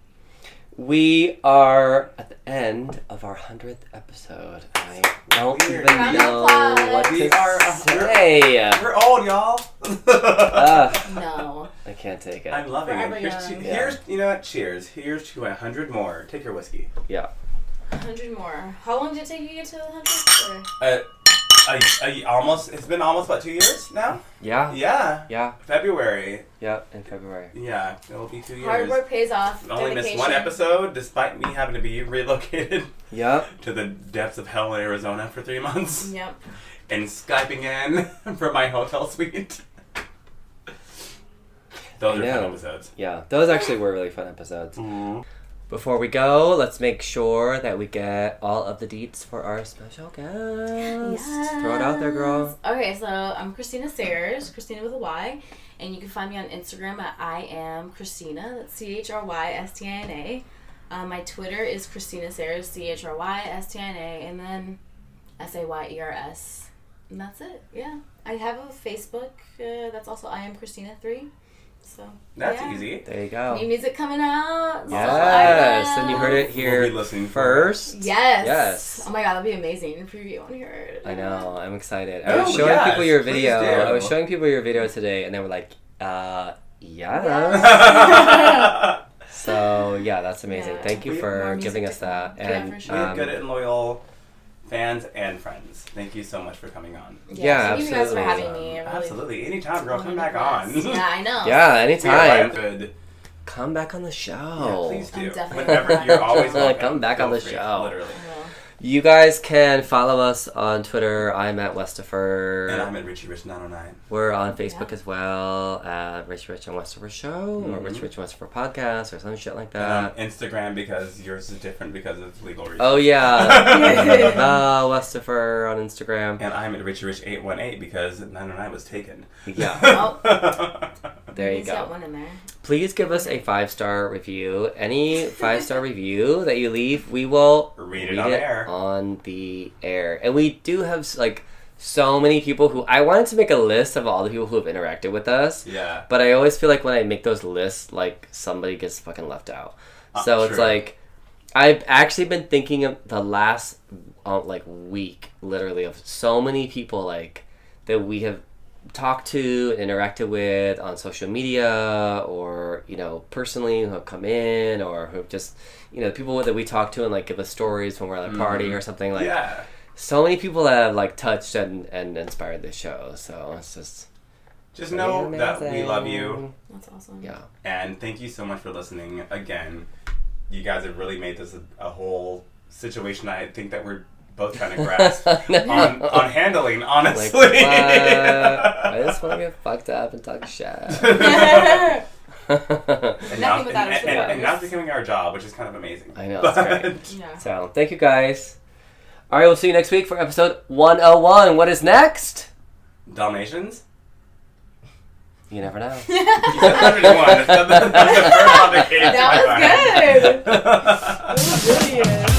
B: we are at the end of our hundredth episode. I don't
A: Weird.
B: even
C: Round of
B: know
C: applause.
B: what
A: We
B: to
A: are a hundred-
B: say.
A: We're old, y'all.
B: Ugh,
C: No.
B: I can't take it.
A: I'm loving
C: Forever
A: it. Here's,
C: young.
A: to,
B: Yeah.
A: here's, you know what? Cheers. Here's to a hundred more. Take your whiskey.
B: Yeah.
C: 100 more. How long did it take you to get to the 100?
A: Uh, a, a, almost. It's been almost what two years now?
B: Yeah.
A: Yeah.
B: Yeah.
A: February.
B: Yeah. In February.
A: Yeah, it'll be two years.
C: Hard work pays off.
A: I Only missed one episode, despite me having to be relocated
B: Yep.
A: to the depths of hell in Arizona for three months
C: Yep.
A: and skyping in from my hotel suite. Those
B: I
A: are fun episodes.
B: Yeah. Those actually were really fun episodes. Mm-hmm. Before we go, let's make sure that we get all of the deets for our special guest. Throw it out there, girl.
C: Okay, so I'm Chrystina Sayers, Chrystina with a Y, and you can find me on Instagram at I am Chrystina. That's C H R Y S T I N A. Um, my Twitter is Chrystina Sayers, C H R Y S T I N A, and then S A Y E R S. And that's it. Yeah. I have a Facebook. Uh, that's also I am Chrystina three. So
A: That's
C: yeah.
A: easy.
B: There you go.
C: New music coming out. so
B: Yes,
C: I
B: and you heard it
A: We'll
B: here
A: be listening
B: first.
C: Yes.
B: Yes.
C: Oh my god, that'd be amazing. A preview on here.
B: I know. I'm excited. I
A: Oh,
B: was showing
A: yes,
B: people your video. I was showing people your video today, and they were like, "Uh, yeah."
C: Yes.
B: So yeah, that's amazing.
C: Yeah.
B: Thank you
A: We-
B: for giving us that.
C: come. Yeah,
B: And
C: for sure.
A: we have
B: um,
A: good and loyal fans and friends. Thank you so much for coming on.
B: Yeah,
C: thank you guys for
B: absolutely.
C: having me. Really
A: Absolutely. Anytime, girl, come back on.
C: Yeah, I know.
B: yeah, anytime. Come back on the
A: Yeah,
B: show.
A: please do.
C: I'm definitely
A: Whenever you're always welcome.
B: Come back on the
A: free,
B: show.
A: Literally.
C: I will.
B: You guys can follow us on Twitter. I'm at Westifer.
A: And I'm at Richie Rich 909.
B: We're on Facebook
C: Yeah.
B: as well at Rich Rich and Westifer Show or
A: Mhm.
B: Rich Rich and Westifer Podcast or some shit like
A: And
B: that.
A: on Instagram because yours is different because of legal reasons.
B: Oh yeah, uh, Westifer on Instagram.
A: And I'm at Richie Rich 818 because 909 was taken.
B: Yeah. There you go.
C: one in there.
B: Please give us a five star review. Any five star review that you leave, we will
A: Read it on air.
B: On the air. And we do have like so many people who I wanted to make a list of all the people who have interacted with us.
A: yeah.
B: But I always feel like when I make those lists, like somebody gets fucking left out.
A: Uh,
B: so it's
A: true.
B: like I've actually been thinking of the last uh, like week, literally, of so many people like that we have talked to and interacted with on social media or you know personally who have come in or who have just you know people that we talk to and like give us stories when we're at a party
A: Mhm.
B: or something like
A: yeah.
B: so many people that have like touched and, and inspired this show so it's just
A: Just
B: pretty
A: know that we love you.
C: That's awesome.
B: yeah
A: And thank you so much for listening again. You guys have really made this a, a whole situation I think that we're both trying to grasp on, on handling,
B: like,
A: honestly.
B: what? I just want to get fucked up and talk shit.
A: and now,
C: Nothing without
A: and,
C: a
A: and, and now it's becoming our job, which is kind of amazing.
B: I know, it's great.
C: yeah.
B: so, thank you guys. All right, we'll see you next week for episode 101. What is next?
A: Dalmatians?
B: You never know.
A: You said 101. That's the, that's the first on the case.
C: That was good. It was brilliant.